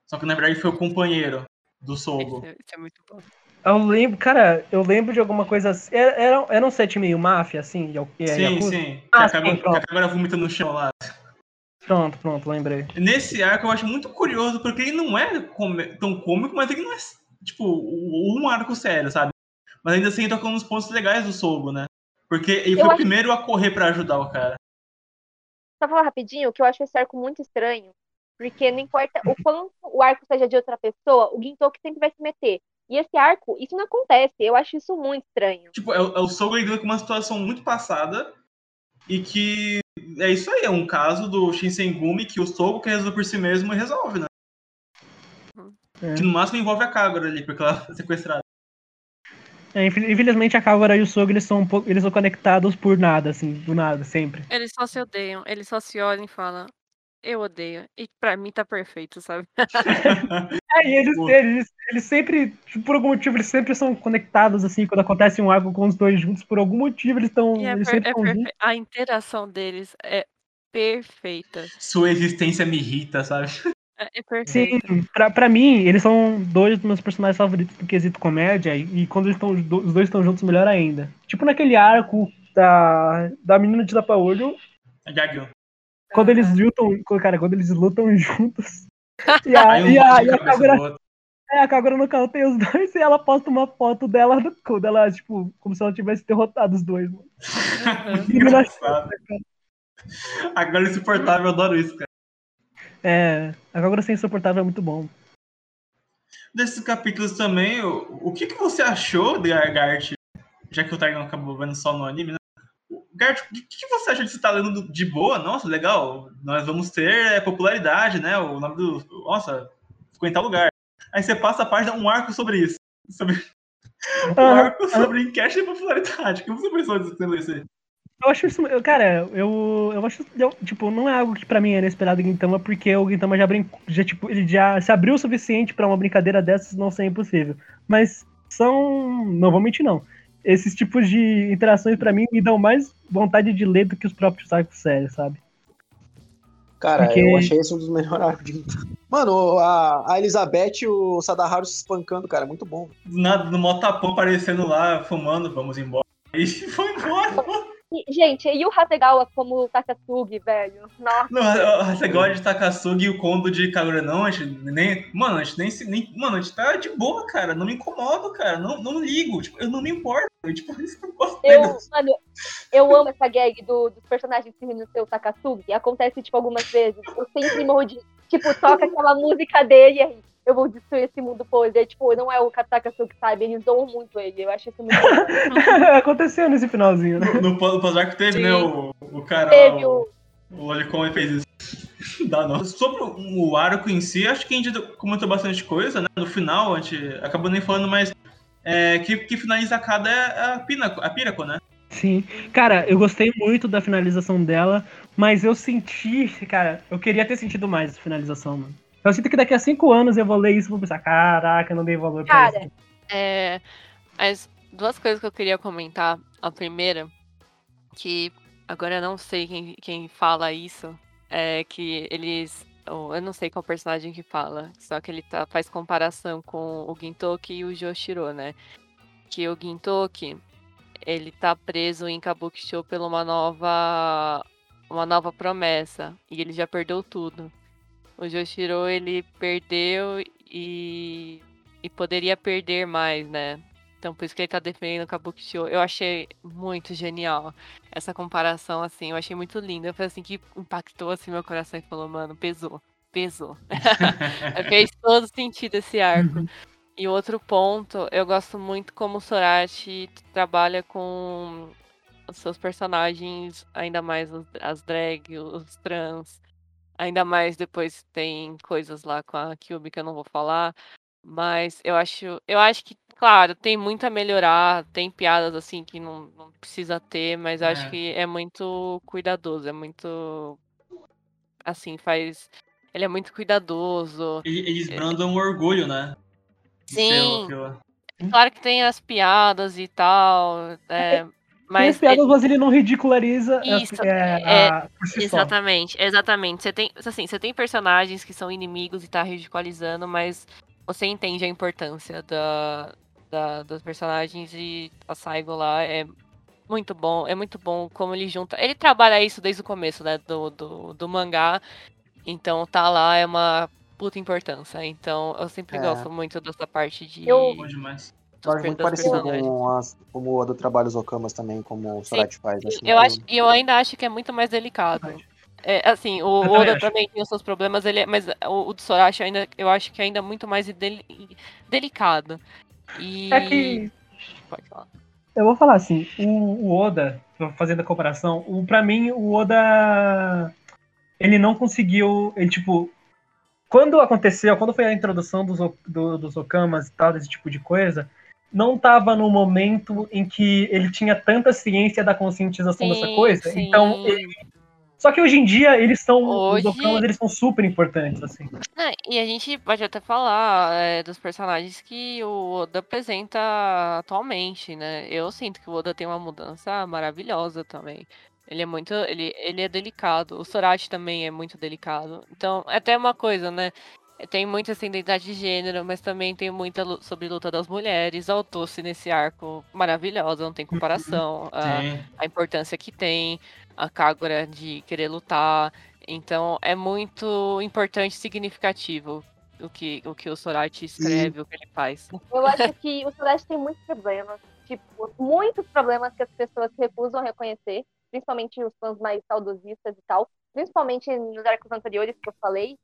Só que na verdade foi o companheiro do Sogo. Isso, isso é muito bom. Eu lembro, cara, eu lembro de alguma coisa assim. Era, era, era um set meio máfia, assim, de, de Sim, Yakuza? sim. Que Ah, acaba, sim, que acaba vomitando no chão lá. Pronto, pronto, lembrei. Nesse arco eu acho muito curioso, porque ele não é tão cômico, mas ele não é, tipo, um arco sério, sabe? Mas ainda assim toca nos pontos legais do Sogo, né? Porque ele Eu foi o acho- primeiro a correr pra ajudar o cara. Só falar rapidinho que eu acho esse arco muito estranho. Porque não importa o quanto o arco seja de outra pessoa, o Gintoki sempre vai se meter. E esse arco, isso não acontece. Eu acho isso muito estranho. Tipo, é, o- é o Sogo lidando com uma situação muito passada e que é isso aí, é um caso do Shinsengumi que o Sogo quer resolver por si mesmo e resolve, né? É. Que no máximo envolve a Kagura ali, porque ela é sequestrada. É, infel- infelizmente a Kagura e o Sogo eles são um pouco, eles são conectados por nada, assim, do nada, sempre. Eles só se odeiam, eles só se olham e falam, eu odeio. E pra mim tá perfeito, sabe? É, e eles, eles, eles sempre, por algum motivo, eles sempre são conectados, assim, quando acontece um arco com os dois juntos, por algum motivo eles estão. É eles per- sempre é perfe-. A interação deles é perfeita. Sua existência me irrita, sabe? É, é Sim, pra, pra mim, eles são dois dos meus personagens favoritos do quesito comédia, e, e quando eles tão, os do- os dois estão juntos, melhor ainda. Tipo naquele arco da, da menina de Tapa-Olho, Yagyu. Quando eles lutam, cara, quando eles lutam juntos. E a, Aí e a, e a Kagura. É, a Kagura no carro tem os dois e ela posta uma foto dela do cu dela, tipo, como se ela tivesse derrotado os dois, mano. Engraçado. Agora insuportável, eu adoro isso, cara. É, a Kagura ser insuportável é muito bom. Desses capítulos também, o, o que, que você achou de Gart? Já que o Tiger acabou vendo só no anime, né? Gart, o que, você de você estar lendo de boa? Nossa, legal. Nós vamos ter é, popularidade, né? O nome do. Nossa, ficou em tal lugar. Aí você passa a página, um arco sobre isso. Sobre, um Ah, arco sobre enquete e popularidade. O que você pensou disso tendo isso aí? Eu acho isso, eu- cara, eu, eu acho, eu, tipo, não é algo que pra mim era esperado em Gintama, porque o Gintama já brincou, já, tipo, ele já se abriu o suficiente pra uma brincadeira dessas não ser impossível. Mas são, não vou mentir não, esses tipos de interações pra mim me dão mais vontade de ler do que os próprios arcos sérios, sabe? Cara, Porque- eu achei esse um dos melhores arcos de Mano, a, a Elizabeth e o Sadaharu se espancando, cara, muito bom. Nada, no motapão aparecendo lá, fumando, vamos embora. E foi embora. E, gente, e o Hasegawa como Takatsugi, velho? Nossa. Não, você gosta de Takasugi e o Kondo de Kagura, não, a gente nem. Mano, a gente nem, se- nem. Mano, a gente tá de boa, cara. Não me incomodo, cara. Não, não ligo. Tipo, eu não me importo. Eu, tipo, eu gosto Eu, mano, eu amo essa gag do, dos personagens que no seu Takatsugi. Acontece, tipo, algumas vezes. Eu sempre morro de. Tipo, toca aquela música dele e aí. Eu vou destruir esse mundo podre. Aí, tipo, não é o Takatsugi, sabe? Eles zoam muito ele. Eu acho isso muito. Aconteceu nesse finalzinho, né? No, no pós-arco teve, Sim. né? O, o cara. Teve o. o, Lolicon fez isso. Dá não. Sobre o, o arco em si, acho que a gente comentou bastante coisa, né? No final, a gente acabou nem falando, mas. É, que, que finaliza cada é a, Pinaco, a Piraco, né? Sim. Cara, eu gostei muito da finalização dela, mas eu senti, cara, eu queria ter sentido mais essa finalização, mano. Eu sinto que daqui a cinco anos eu vou ler isso e vou pensar, caraca, não dei valor pra Cara, isso. É, mas duas coisas que eu queria comentar. A primeira, que agora eu não sei quem, quem fala isso, é que eles. ou Eu não sei qual personagem que fala, só que ele tá, faz comparação com o Gintoki e o Joshiro, né? Que o Gintoki, ele tá preso em Kabukicho por uma nova uma nova promessa e ele já perdeu tudo. O Joshiro ele perdeu e e poderia perder mais, né? Então, por isso que ele tá defendendo o Kabukicho. Eu achei muito genial essa comparação, assim. Eu achei muito linda. Foi assim que impactou assim meu coração e falou, mano, pesou, pesou. Fez todo sentido esse arco. Uhum. E outro ponto, eu gosto muito como o Sorachi trabalha com os seus personagens, ainda mais as drag, os trans. Ainda mais depois tem coisas lá com a Kyubi que eu não vou falar. Mas eu acho, eu acho que, claro, tem muito a melhorar, tem piadas assim que não, não precisa ter, mas eu acho É. que é muito cuidadoso, é muito assim, faz. Ele é muito cuidadoso. Ele- Eles brandam um orgulho, né? Sim. aquilo. Claro que tem as piadas e tal, é, Tem mas as piadas, ele- mas ele não ridiculariza a- Isso, é, é, a- por si só. Exatamente, exatamente. Você tem, assim, você tem personagens que são inimigos e tá ridicularizando, mas você entende a importância da, da- dos personagens e a Saigo lá é muito bom, é muito bom como ele junta. Ele trabalha isso desde o começo, né, do, do, do mangá, então tá lá é uma puta importância. Então eu sempre É. gosto muito dessa parte de. Eu- Bom demais. dos Eu acho per- muito dos parecido personagens. com as, como o Oda trabalha os Okamas também, como o Sorachi faz. assim, Eu, eu- acho, e eu ainda acho que é muito mais delicado. É, assim, o também Oda também tem os seus problemas, ele é- mas o, o do Sorachi ainda, eu acho que é ainda muito mais deli- delicado. E... É que Pode falar. Eu vou falar assim, o, o Oda, fazendo a comparação, o, pra mim, o Oda. Ele não conseguiu. Ele, tipo. Quando aconteceu, quando foi a introdução dos, do- dos Okamas e tal, desse tipo de coisa, não tava no momento em que ele tinha tanta ciência da conscientização dessa Sim, coisa. sim. Então, ele- só que hoje em dia eles são. Hoje- Os Okamas eles são super importantes, assim. Não, e a gente pode até falar é, dos personagens que o Oda apresenta atualmente, né? Eu sinto que o Oda tem uma mudança maravilhosa também. Ele é muito. Ele, ele é delicado. O Sorachi também é muito delicado. Então, é até uma coisa, né? Tem muita essa identidade de gênero, mas também tem muita sobre luta das mulheres. A Otossi nesse arco maravilhosa, não tem comparação. a- Sim. a importância que tem, a Kagura de querer lutar. Então é muito importante e significativo o que o, que o escreve, o que ele faz. Eu acho que o Celeste tem muitos problemas. Tipo, muitos problemas que as pessoas se recusam a reconhecer, principalmente os fãs mais saudosistas e tal. Principalmente nos arcos anteriores que eu falei,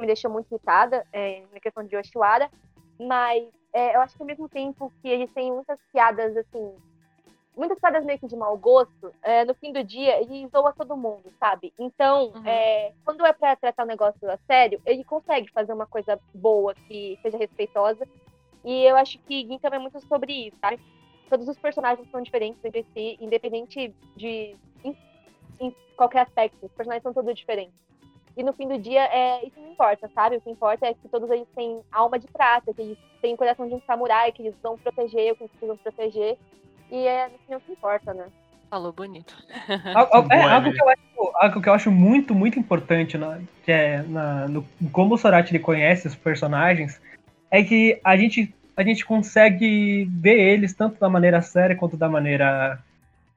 me deixou muito irritada é, na questão de Yoshiwara. Mas é, eu acho que ao mesmo tempo que eles têm muitas piadas, assim, muitas piadas meio que de mau gosto, é, no fim do dia ele zoa todo mundo, sabe? Então, Uhum. é, quando é pra tratar o negócio a sério, ele consegue fazer uma coisa boa, que seja respeitosa. E eu acho que Gin também é muito sobre isso, sabe? Todos os personagens são diferentes entre si, independente de em, em qualquer aspecto. Os personagens são todos diferentes. E no fim do dia, é, isso não importa, sabe? O que importa é que todos eles têm alma de prata, que eles têm o coração de um samurai, que eles vão proteger o que eles precisam proteger. E é no fim o que importa, né? Falou bonito. É, Boa, algo Emily. que, eu acho, algo que eu acho muito, muito importante, na, que é na, no, como o Sorachi ele conhece os personagens, é que a gente, a gente consegue ver eles tanto da maneira séria quanto da maneira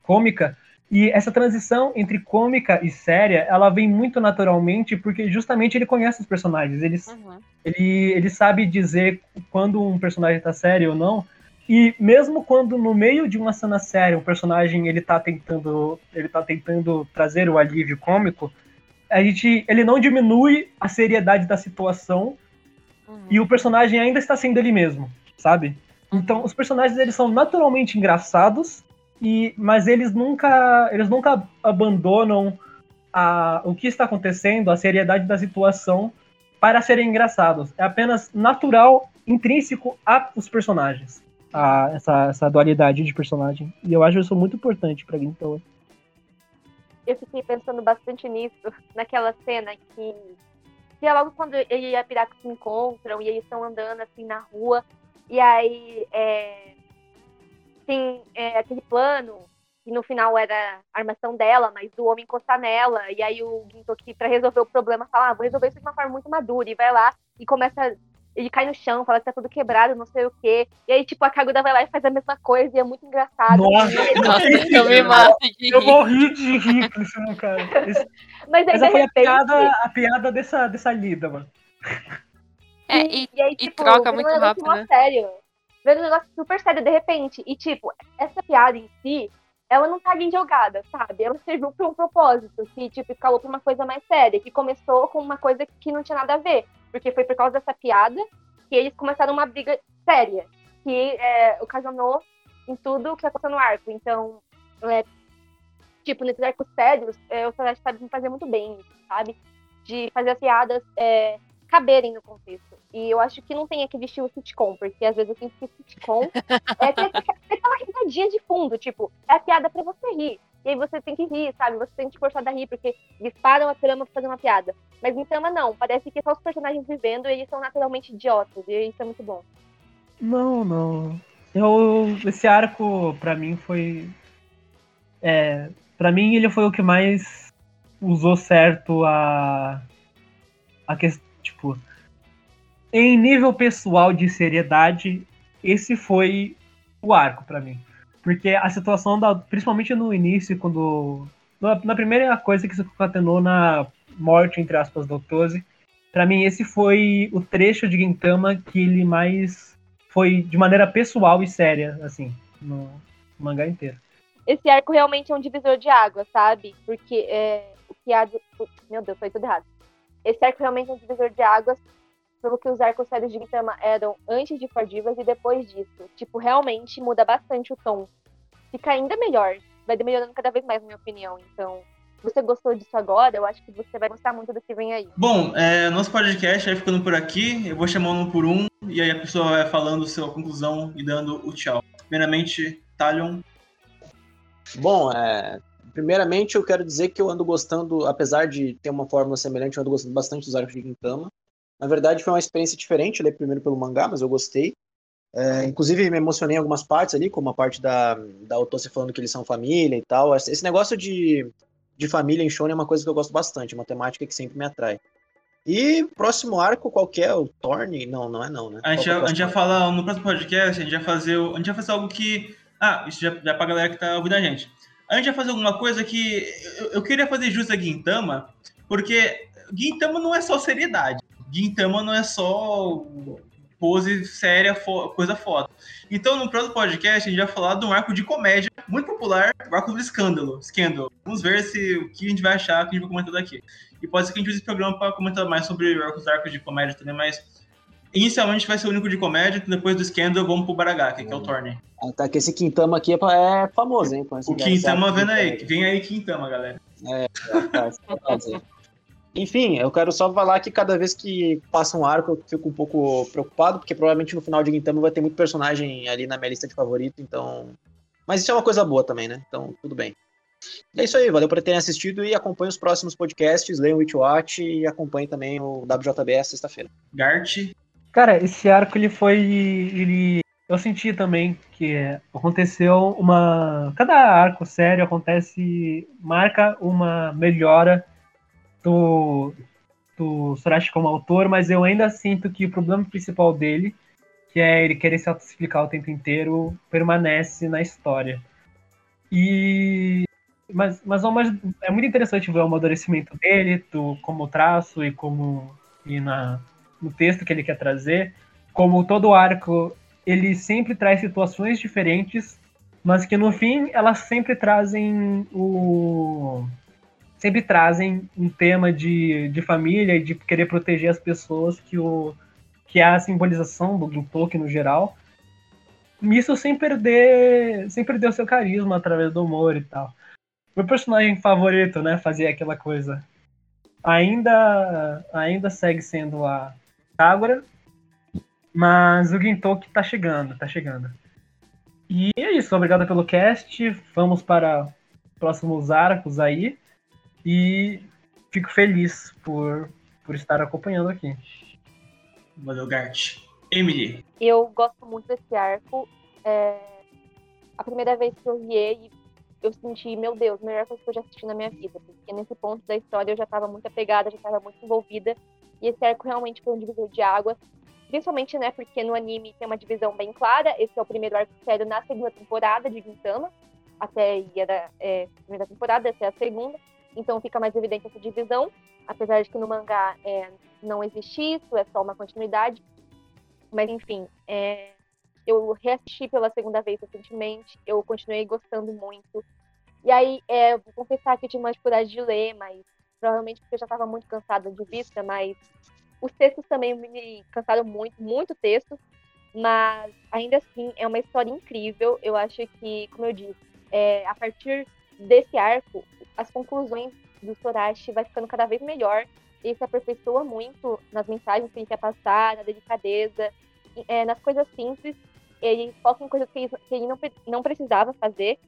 cômica. E essa transição entre cômica e séria, ela vem muito naturalmente porque justamente ele conhece os personagens. Eles, Uhum. ele, ele sabe dizer quando um personagem tá sério ou não. E mesmo quando no meio de uma cena séria, um personagem ele tá tentando, ele tá tentando trazer o alívio cômico, a gente, ele não diminui a seriedade da situação Uhum. e o personagem ainda está sendo ele mesmo, sabe? Então, os personagens eles são naturalmente engraçados e mas eles nunca, eles nunca abandonam a, o que está acontecendo, a seriedade da situação para serem engraçados. É apenas natural, intrínseco aos personagens. A, essa, essa dualidade de personagem. E eu acho isso muito importante pra Gintama. eu fiquei pensando bastante nisso, naquela cena que, que é logo quando ele e a Piraca se encontram e eles estão andando assim na rua, e aí é, tem é, aquele plano, que no final era a armação dela, mas do homem encostar nela, e aí o Gintoki, pra resolver o problema, fala, ah, vou resolver isso de uma forma muito madura, e vai lá e começa. Ele cai no chão, fala que tá tudo quebrado, não sei o quê. E aí, tipo, a Kaguda vai lá e faz a mesma coisa, e é muito engraçado. Nossa, Nossa, eu me mato de Eu rir. morri de rir com isso, não, cara. Esse- Mas aí, Essa de foi a repente, piada, a piada dessa, dessa lida, mano. É, e, e aí, e tipo, troca vira um muito rápido, né? sério. Vendo um negócio super sério de repente. E, tipo, essa piada em si, ela não tá ali jogada, sabe? Ela serviu para um propósito, que, tipo, escalou pra uma coisa mais séria, que começou com uma coisa que não tinha nada a ver. Porque foi por causa dessa piada que eles começaram uma briga séria, que é, ocasionou em tudo que aconteceu no arco. Então, é, tipo, nesses arcos sérios, é, o Celeste sabe fazer muito bem, sabe? De fazer as piadas é, caberem no contexto. E eu acho que não tem aquele estilo sitcom, porque às vezes eu sinto que sitcom é aquela risadinha de fundo, tipo, é a piada pra você rir. E aí você tem que rir, sabe? Você tem que forçar a rir, porque eles param a trama pra fazer uma piada. Mas em trama não, parece que é só os personagens vivendo e eles são naturalmente idiotas, e isso é muito bom. Não, não. Eu, esse arco, pra mim, foi. É, pra mim, ele foi o que mais usou certo a. A questão. Tipo. Em nível pessoal de seriedade, esse foi o arco para mim. Porque a situação, da, principalmente no início, quando. Na, na primeira coisa que se concatenou na morte, entre aspas, do Toze, para mim esse foi o trecho de Gintama que ele mais foi de maneira pessoal e séria, assim, no mangá inteiro. Esse arco realmente é um divisor de água, sabe? Porque é, o que há. Meu Deus, foi tudo errado. Esse arco realmente é um divisor de águas pelo que os arcos sérios de Gintama eram antes de Fordivas e depois disso. Tipo, realmente muda bastante o tom. Fica ainda melhor. Vai melhorando cada vez mais, na minha opinião. Então, se você gostou disso agora, eu acho que você vai gostar muito do que vem aí. Bom, é, nosso podcast vai ficando por aqui. Eu vou chamando um por um e aí a pessoa vai falando sua conclusão e dando o tchau. Primeiramente, Talion. Bom, é, primeiramente eu quero dizer que eu ando gostando, apesar de ter uma fórmula semelhante, eu ando gostando bastante dos arcos de Gintama. Na verdade, foi uma experiência diferente, eu li primeiro pelo mangá, mas eu gostei. É, inclusive, me emocionei em algumas partes ali, como a parte da, da Otose falando que eles são família e tal. Esse negócio de, de família em Shonen é uma coisa que eu gosto bastante, uma temática que sempre me atrai. E próximo arco, qual que é? O Thorn? Não, não é não, né? A gente, é a gente no próximo podcast, a gente vai fazer, a gente vai fazer algo que... Ah, isso já, já pra galera que tá ouvindo a gente. A gente vai fazer alguma coisa que... Eu, eu queria fazer jus a Gintama, porque Gintama não é só seriedade. Gintama não é só pose séria, fo coisa foda. Então, no próximo podcast, a gente vai falar de um arco de comédia muito popular, o arco do escândalo, Scandal. Vamos ver se o que a gente vai achar, que a gente vai comentar daqui. E pode ser que a gente use esse programa para comentar mais sobre os arcos de comédia também, mas inicialmente vai ser o único de comédia, depois do Scandal vamos pro Baragaki, que é o Torne. Ah, tá, que esse Quintama aqui é, é famoso, hein? O Quintama vendo aí, vem aí Quintama, galera. É, tá, tá, enfim, eu quero só falar que cada vez que passa um arco eu fico um pouco preocupado, porque provavelmente no final de Gintama vai ter muito personagem ali na minha lista de favorito, então. Mas isso é uma coisa boa também, né? Então, tudo bem. É isso aí, valeu por terem assistido e acompanhe os próximos podcasts, leiam o Witchwatch e acompanhe também o WJBS sexta-feira. Gart. Cara, esse arco ele foi. Ele, eu senti também que aconteceu uma. Cada arco sério acontece. marca uma melhora do, do Sorachi como autor, mas eu ainda sinto que o problema principal dele, que é ele querer se autoexplicar o tempo inteiro, permanece na história. E mas, mas, é muito interessante ver o amadurecimento dele, do, como traço e como e na, no texto que ele quer trazer. Como todo arco, ele sempre traz situações diferentes, mas que no fim elas sempre trazem o, sempre trazem um tema de, de família e de querer proteger as pessoas que, o, que é a simbolização do, do Tolkien no geral. Isso sem perder, sem perder o seu carisma através do humor e tal. Meu personagem favorito, né, fazer aquela coisa. Ainda, ainda segue sendo a Kagura, mas o Gintoki tá chegando, tá chegando. E é isso, obrigado pelo cast. Vamos para próximos arcos aí. E fico feliz por, por estar acompanhando aqui. Valeu, Gart. Emily. Eu gosto muito desse arco. É... A primeira vez que eu vi ele, eu senti, meu Deus, a melhor coisa que eu já assisti na minha vida. Porque nesse ponto da história eu já estava muito apegada, já estava muito envolvida. E esse arco realmente foi um divisor de água. Principalmente, né, porque no anime tem uma divisão bem clara. Esse é o primeiro arco sério na segunda temporada de Gintama. Até ia da é, primeira temporada, essa é a segunda. Então fica mais evidente essa divisão, apesar de que no mangá é, não existe isso, é só uma continuidade. Mas enfim, é, Eu reassisti pela segunda vez recentemente, eu continuei gostando muito. E aí, é, vou confessar que eu tinha uma dificuldade de ler, mas provavelmente porque eu já estava muito cansada de vista, mas os textos também me cansaram muito, muito texto, mas ainda assim é uma história incrível. Eu acho que, como eu disse, é, a partir desse arco, as conclusões do Sorashi vai ficando cada vez melhor. Ele se aperfeiçoa muito nas mensagens que ele quer passar, na delicadeza, é, nas coisas simples. Ele foca em coisas que ele, não, não precisava fazer,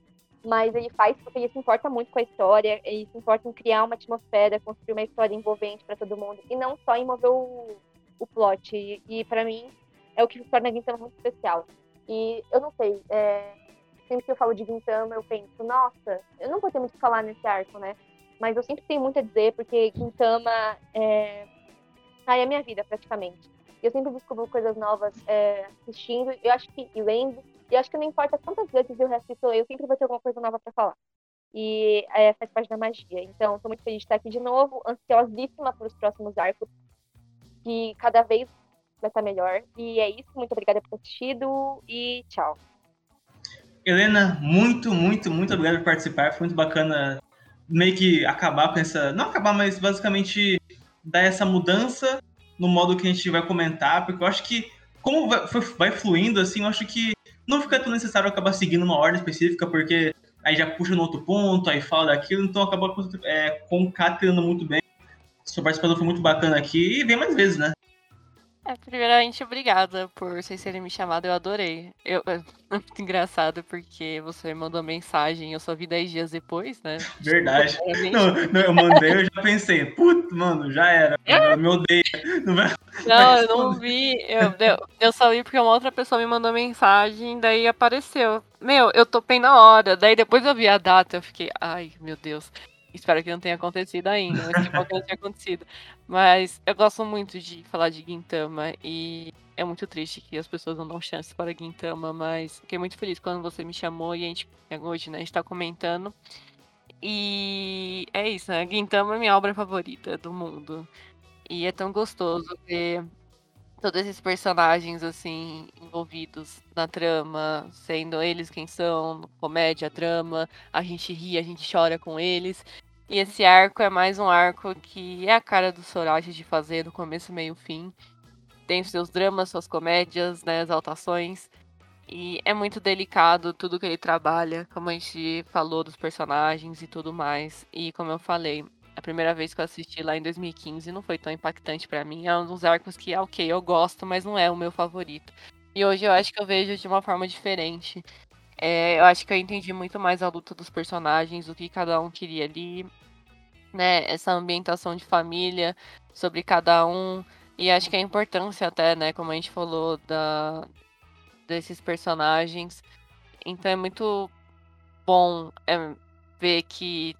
mas ele faz porque ele se importa muito com a história, ele se importa em criar uma atmosfera, construir uma história envolvente para todo mundo, e não só em mover o, o plot. E, e para mim, é o que torna a Gintama muito especial. E eu não sei, é, sempre que eu falo de Gintama, eu penso, nossa, eu não vou ter muito o que falar nesse arco, né? Mas eu sempre tenho muito a dizer, porque Gintama é, ah, é a minha vida, praticamente. Eu sempre descubro coisas novas é, assistindo, eu acho que, e lendo, e acho que não importa quantas vezes eu reassisto, eu sempre vou ter alguma coisa nova para falar. E é, faz parte da magia. Então, estou muito feliz de estar aqui de novo, ansiosíssima para os próximos arcos, que cada vez vai estar melhor. E é isso, muito obrigada por ter assistido e tchau. Helena, muito, muito, muito obrigado por participar. Foi muito bacana meio que acabar com essa. Não acabar, mas basicamente dar essa mudança no modo que a gente vai comentar, porque eu acho que, como vai, fluindo, assim, eu acho que não fica tão necessário acabar seguindo uma ordem específica, porque aí já puxa no outro ponto, aí fala daquilo, então acabou é, concatenando muito bem. Sua participação foi muito bacana aqui e vem mais vezes, né? É, primeiramente, obrigada por vocês terem me chamado, eu adorei. Eu, é muito engraçado porque você mandou mensagem, eu só vi 10 dias depois, né? Verdade. Não, não, eu mandei, eu já pensei, puta, mano, já era, eu me odeio. Não, vai, não eu não vi, eu, eu, eu só vi porque uma outra pessoa me mandou mensagem, daí apareceu. Meu, eu topei na hora, daí depois eu vi a data, eu fiquei, ai, meu Deus. Espero que não tenha acontecido ainda, mas que bom que não tenha acontecido. Mas eu gosto muito de falar de Gintama e é muito triste que as pessoas não dão chance para Gintama, mas fiquei muito feliz quando você me chamou e a gente, hoje, né, a gente tá comentando. E é isso, né? Gintama é minha obra favorita do mundo. E é tão gostoso ver todos esses personagens assim envolvidos na trama, sendo eles quem são, comédia, drama, a gente ri, a gente chora com eles. E esse arco é mais um arco que é a cara do Sorachi de fazer do começo, meio, fim. Tem seus dramas, suas comédias, né, exaltações. E é muito delicado tudo que ele trabalha, como a gente falou dos personagens e tudo mais. E como eu falei, a primeira vez que eu assisti lá em 2015 não foi tão impactante para mim. É um dos arcos que, ok, eu gosto, mas não é o meu favorito. E hoje eu acho que eu vejo de uma forma diferente. É, eu acho que eu entendi muito mais a luta dos personagens, o que cada um queria ali, né? Essa ambientação de família sobre cada um. E acho que a importância até, né, como a gente falou, da, desses personagens. Então é muito bom é, ver que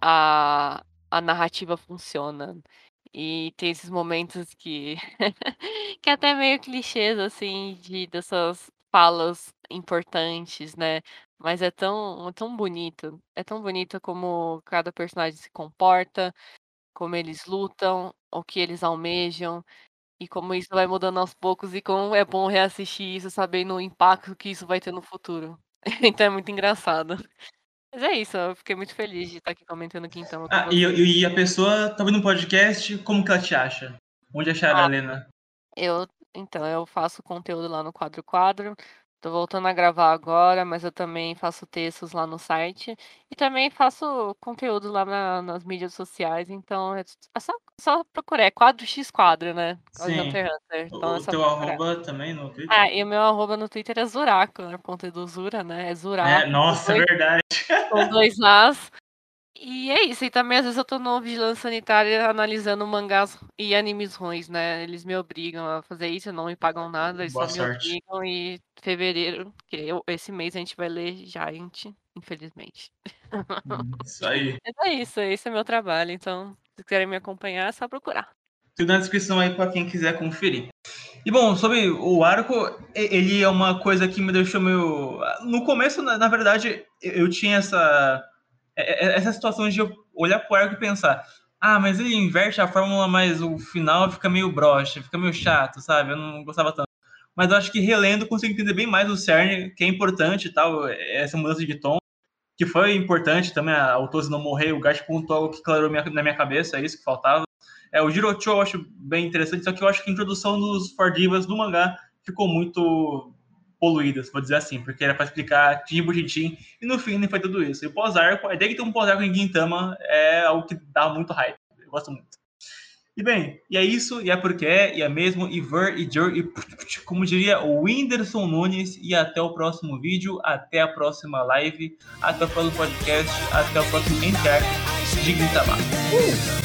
a, a narrativa funciona. E tem esses momentos que. que é até meio clichês, assim, de dessas falas importantes, né? Mas é tão, é tão bonito. É tão bonito como cada personagem se comporta, como eles lutam, o que eles almejam, e como isso vai mudando aos poucos, e como é bom reassistir isso, sabendo o impacto que isso vai ter no futuro. Então é muito engraçado. Mas é isso, eu fiquei muito feliz de estar aqui comentando Quintama com Ah, e, e a pessoa tá vendo um podcast, como que ela te acha? Onde achar a Ah. Helena? Eu, então, eu faço conteúdo lá no Quadro Quadro. Tô voltando a gravar agora, mas eu também faço textos lá no site. E também faço conteúdo lá na- nas mídias sociais. Então é é só, só procurar. É quadro X quadro, né? Quadro Sim. Hunter x Hunter. Então O, é o só teu procurar. arroba também no Twitter? Ah, e o meu arroba no Twitter é Zuraco, né? Ponto do Zura, né? É Zuraco. é, com nossa, é dois- verdade. com dois As. E é isso, e também às vezes eu tô no Vigilância Sanitária analisando mangás e animes ruins, né? Eles me obrigam a fazer isso, não me pagam nada, eles Boa só me sorte. obrigam e fevereiro, que eu- esse mês a gente vai ler Giant, infelizmente. Isso aí. Mas é isso, esse é meu trabalho, então se quiserem me acompanhar é só procurar. Tudo na descrição aí pra quem quiser conferir. E bom, sobre o arco, ele é uma coisa que me deixou meio. No começo, na, verdade, eu tinha essa. É- é- Essa situação de eu olhar pro arco e pensar. Ah, mas ele inverte a fórmula, mas o final fica meio broxa, fica meio chato, sabe? Eu não gostava tanto. mas eu acho que relendo consigo entender bem mais o cerne, que é importante e tal, essa mudança de tom, que foi importante também, a Otose não morrer, o Gash pontuou algo que clarou minha, na minha cabeça, é isso que faltava. É, o Jirocho eu acho bem interessante, só que eu acho que a introdução dos Fordivas no mangá ficou muito poluídas, vou dizer assim, porque era para explicar Tim Bujitim, e no fim nem foi tudo isso. E o pós-arco, é, a ideia que tem um pós-arco em Gintama é algo que dá muito hype, eu gosto muito. E bem, e é isso, e é porque é, e é mesmo, e ver, e jor, e como diria o Whindersson Nunes, e até o próximo vídeo, até a próxima live, até o próximo podcast, até o próximo Encar de Gintama. Uh!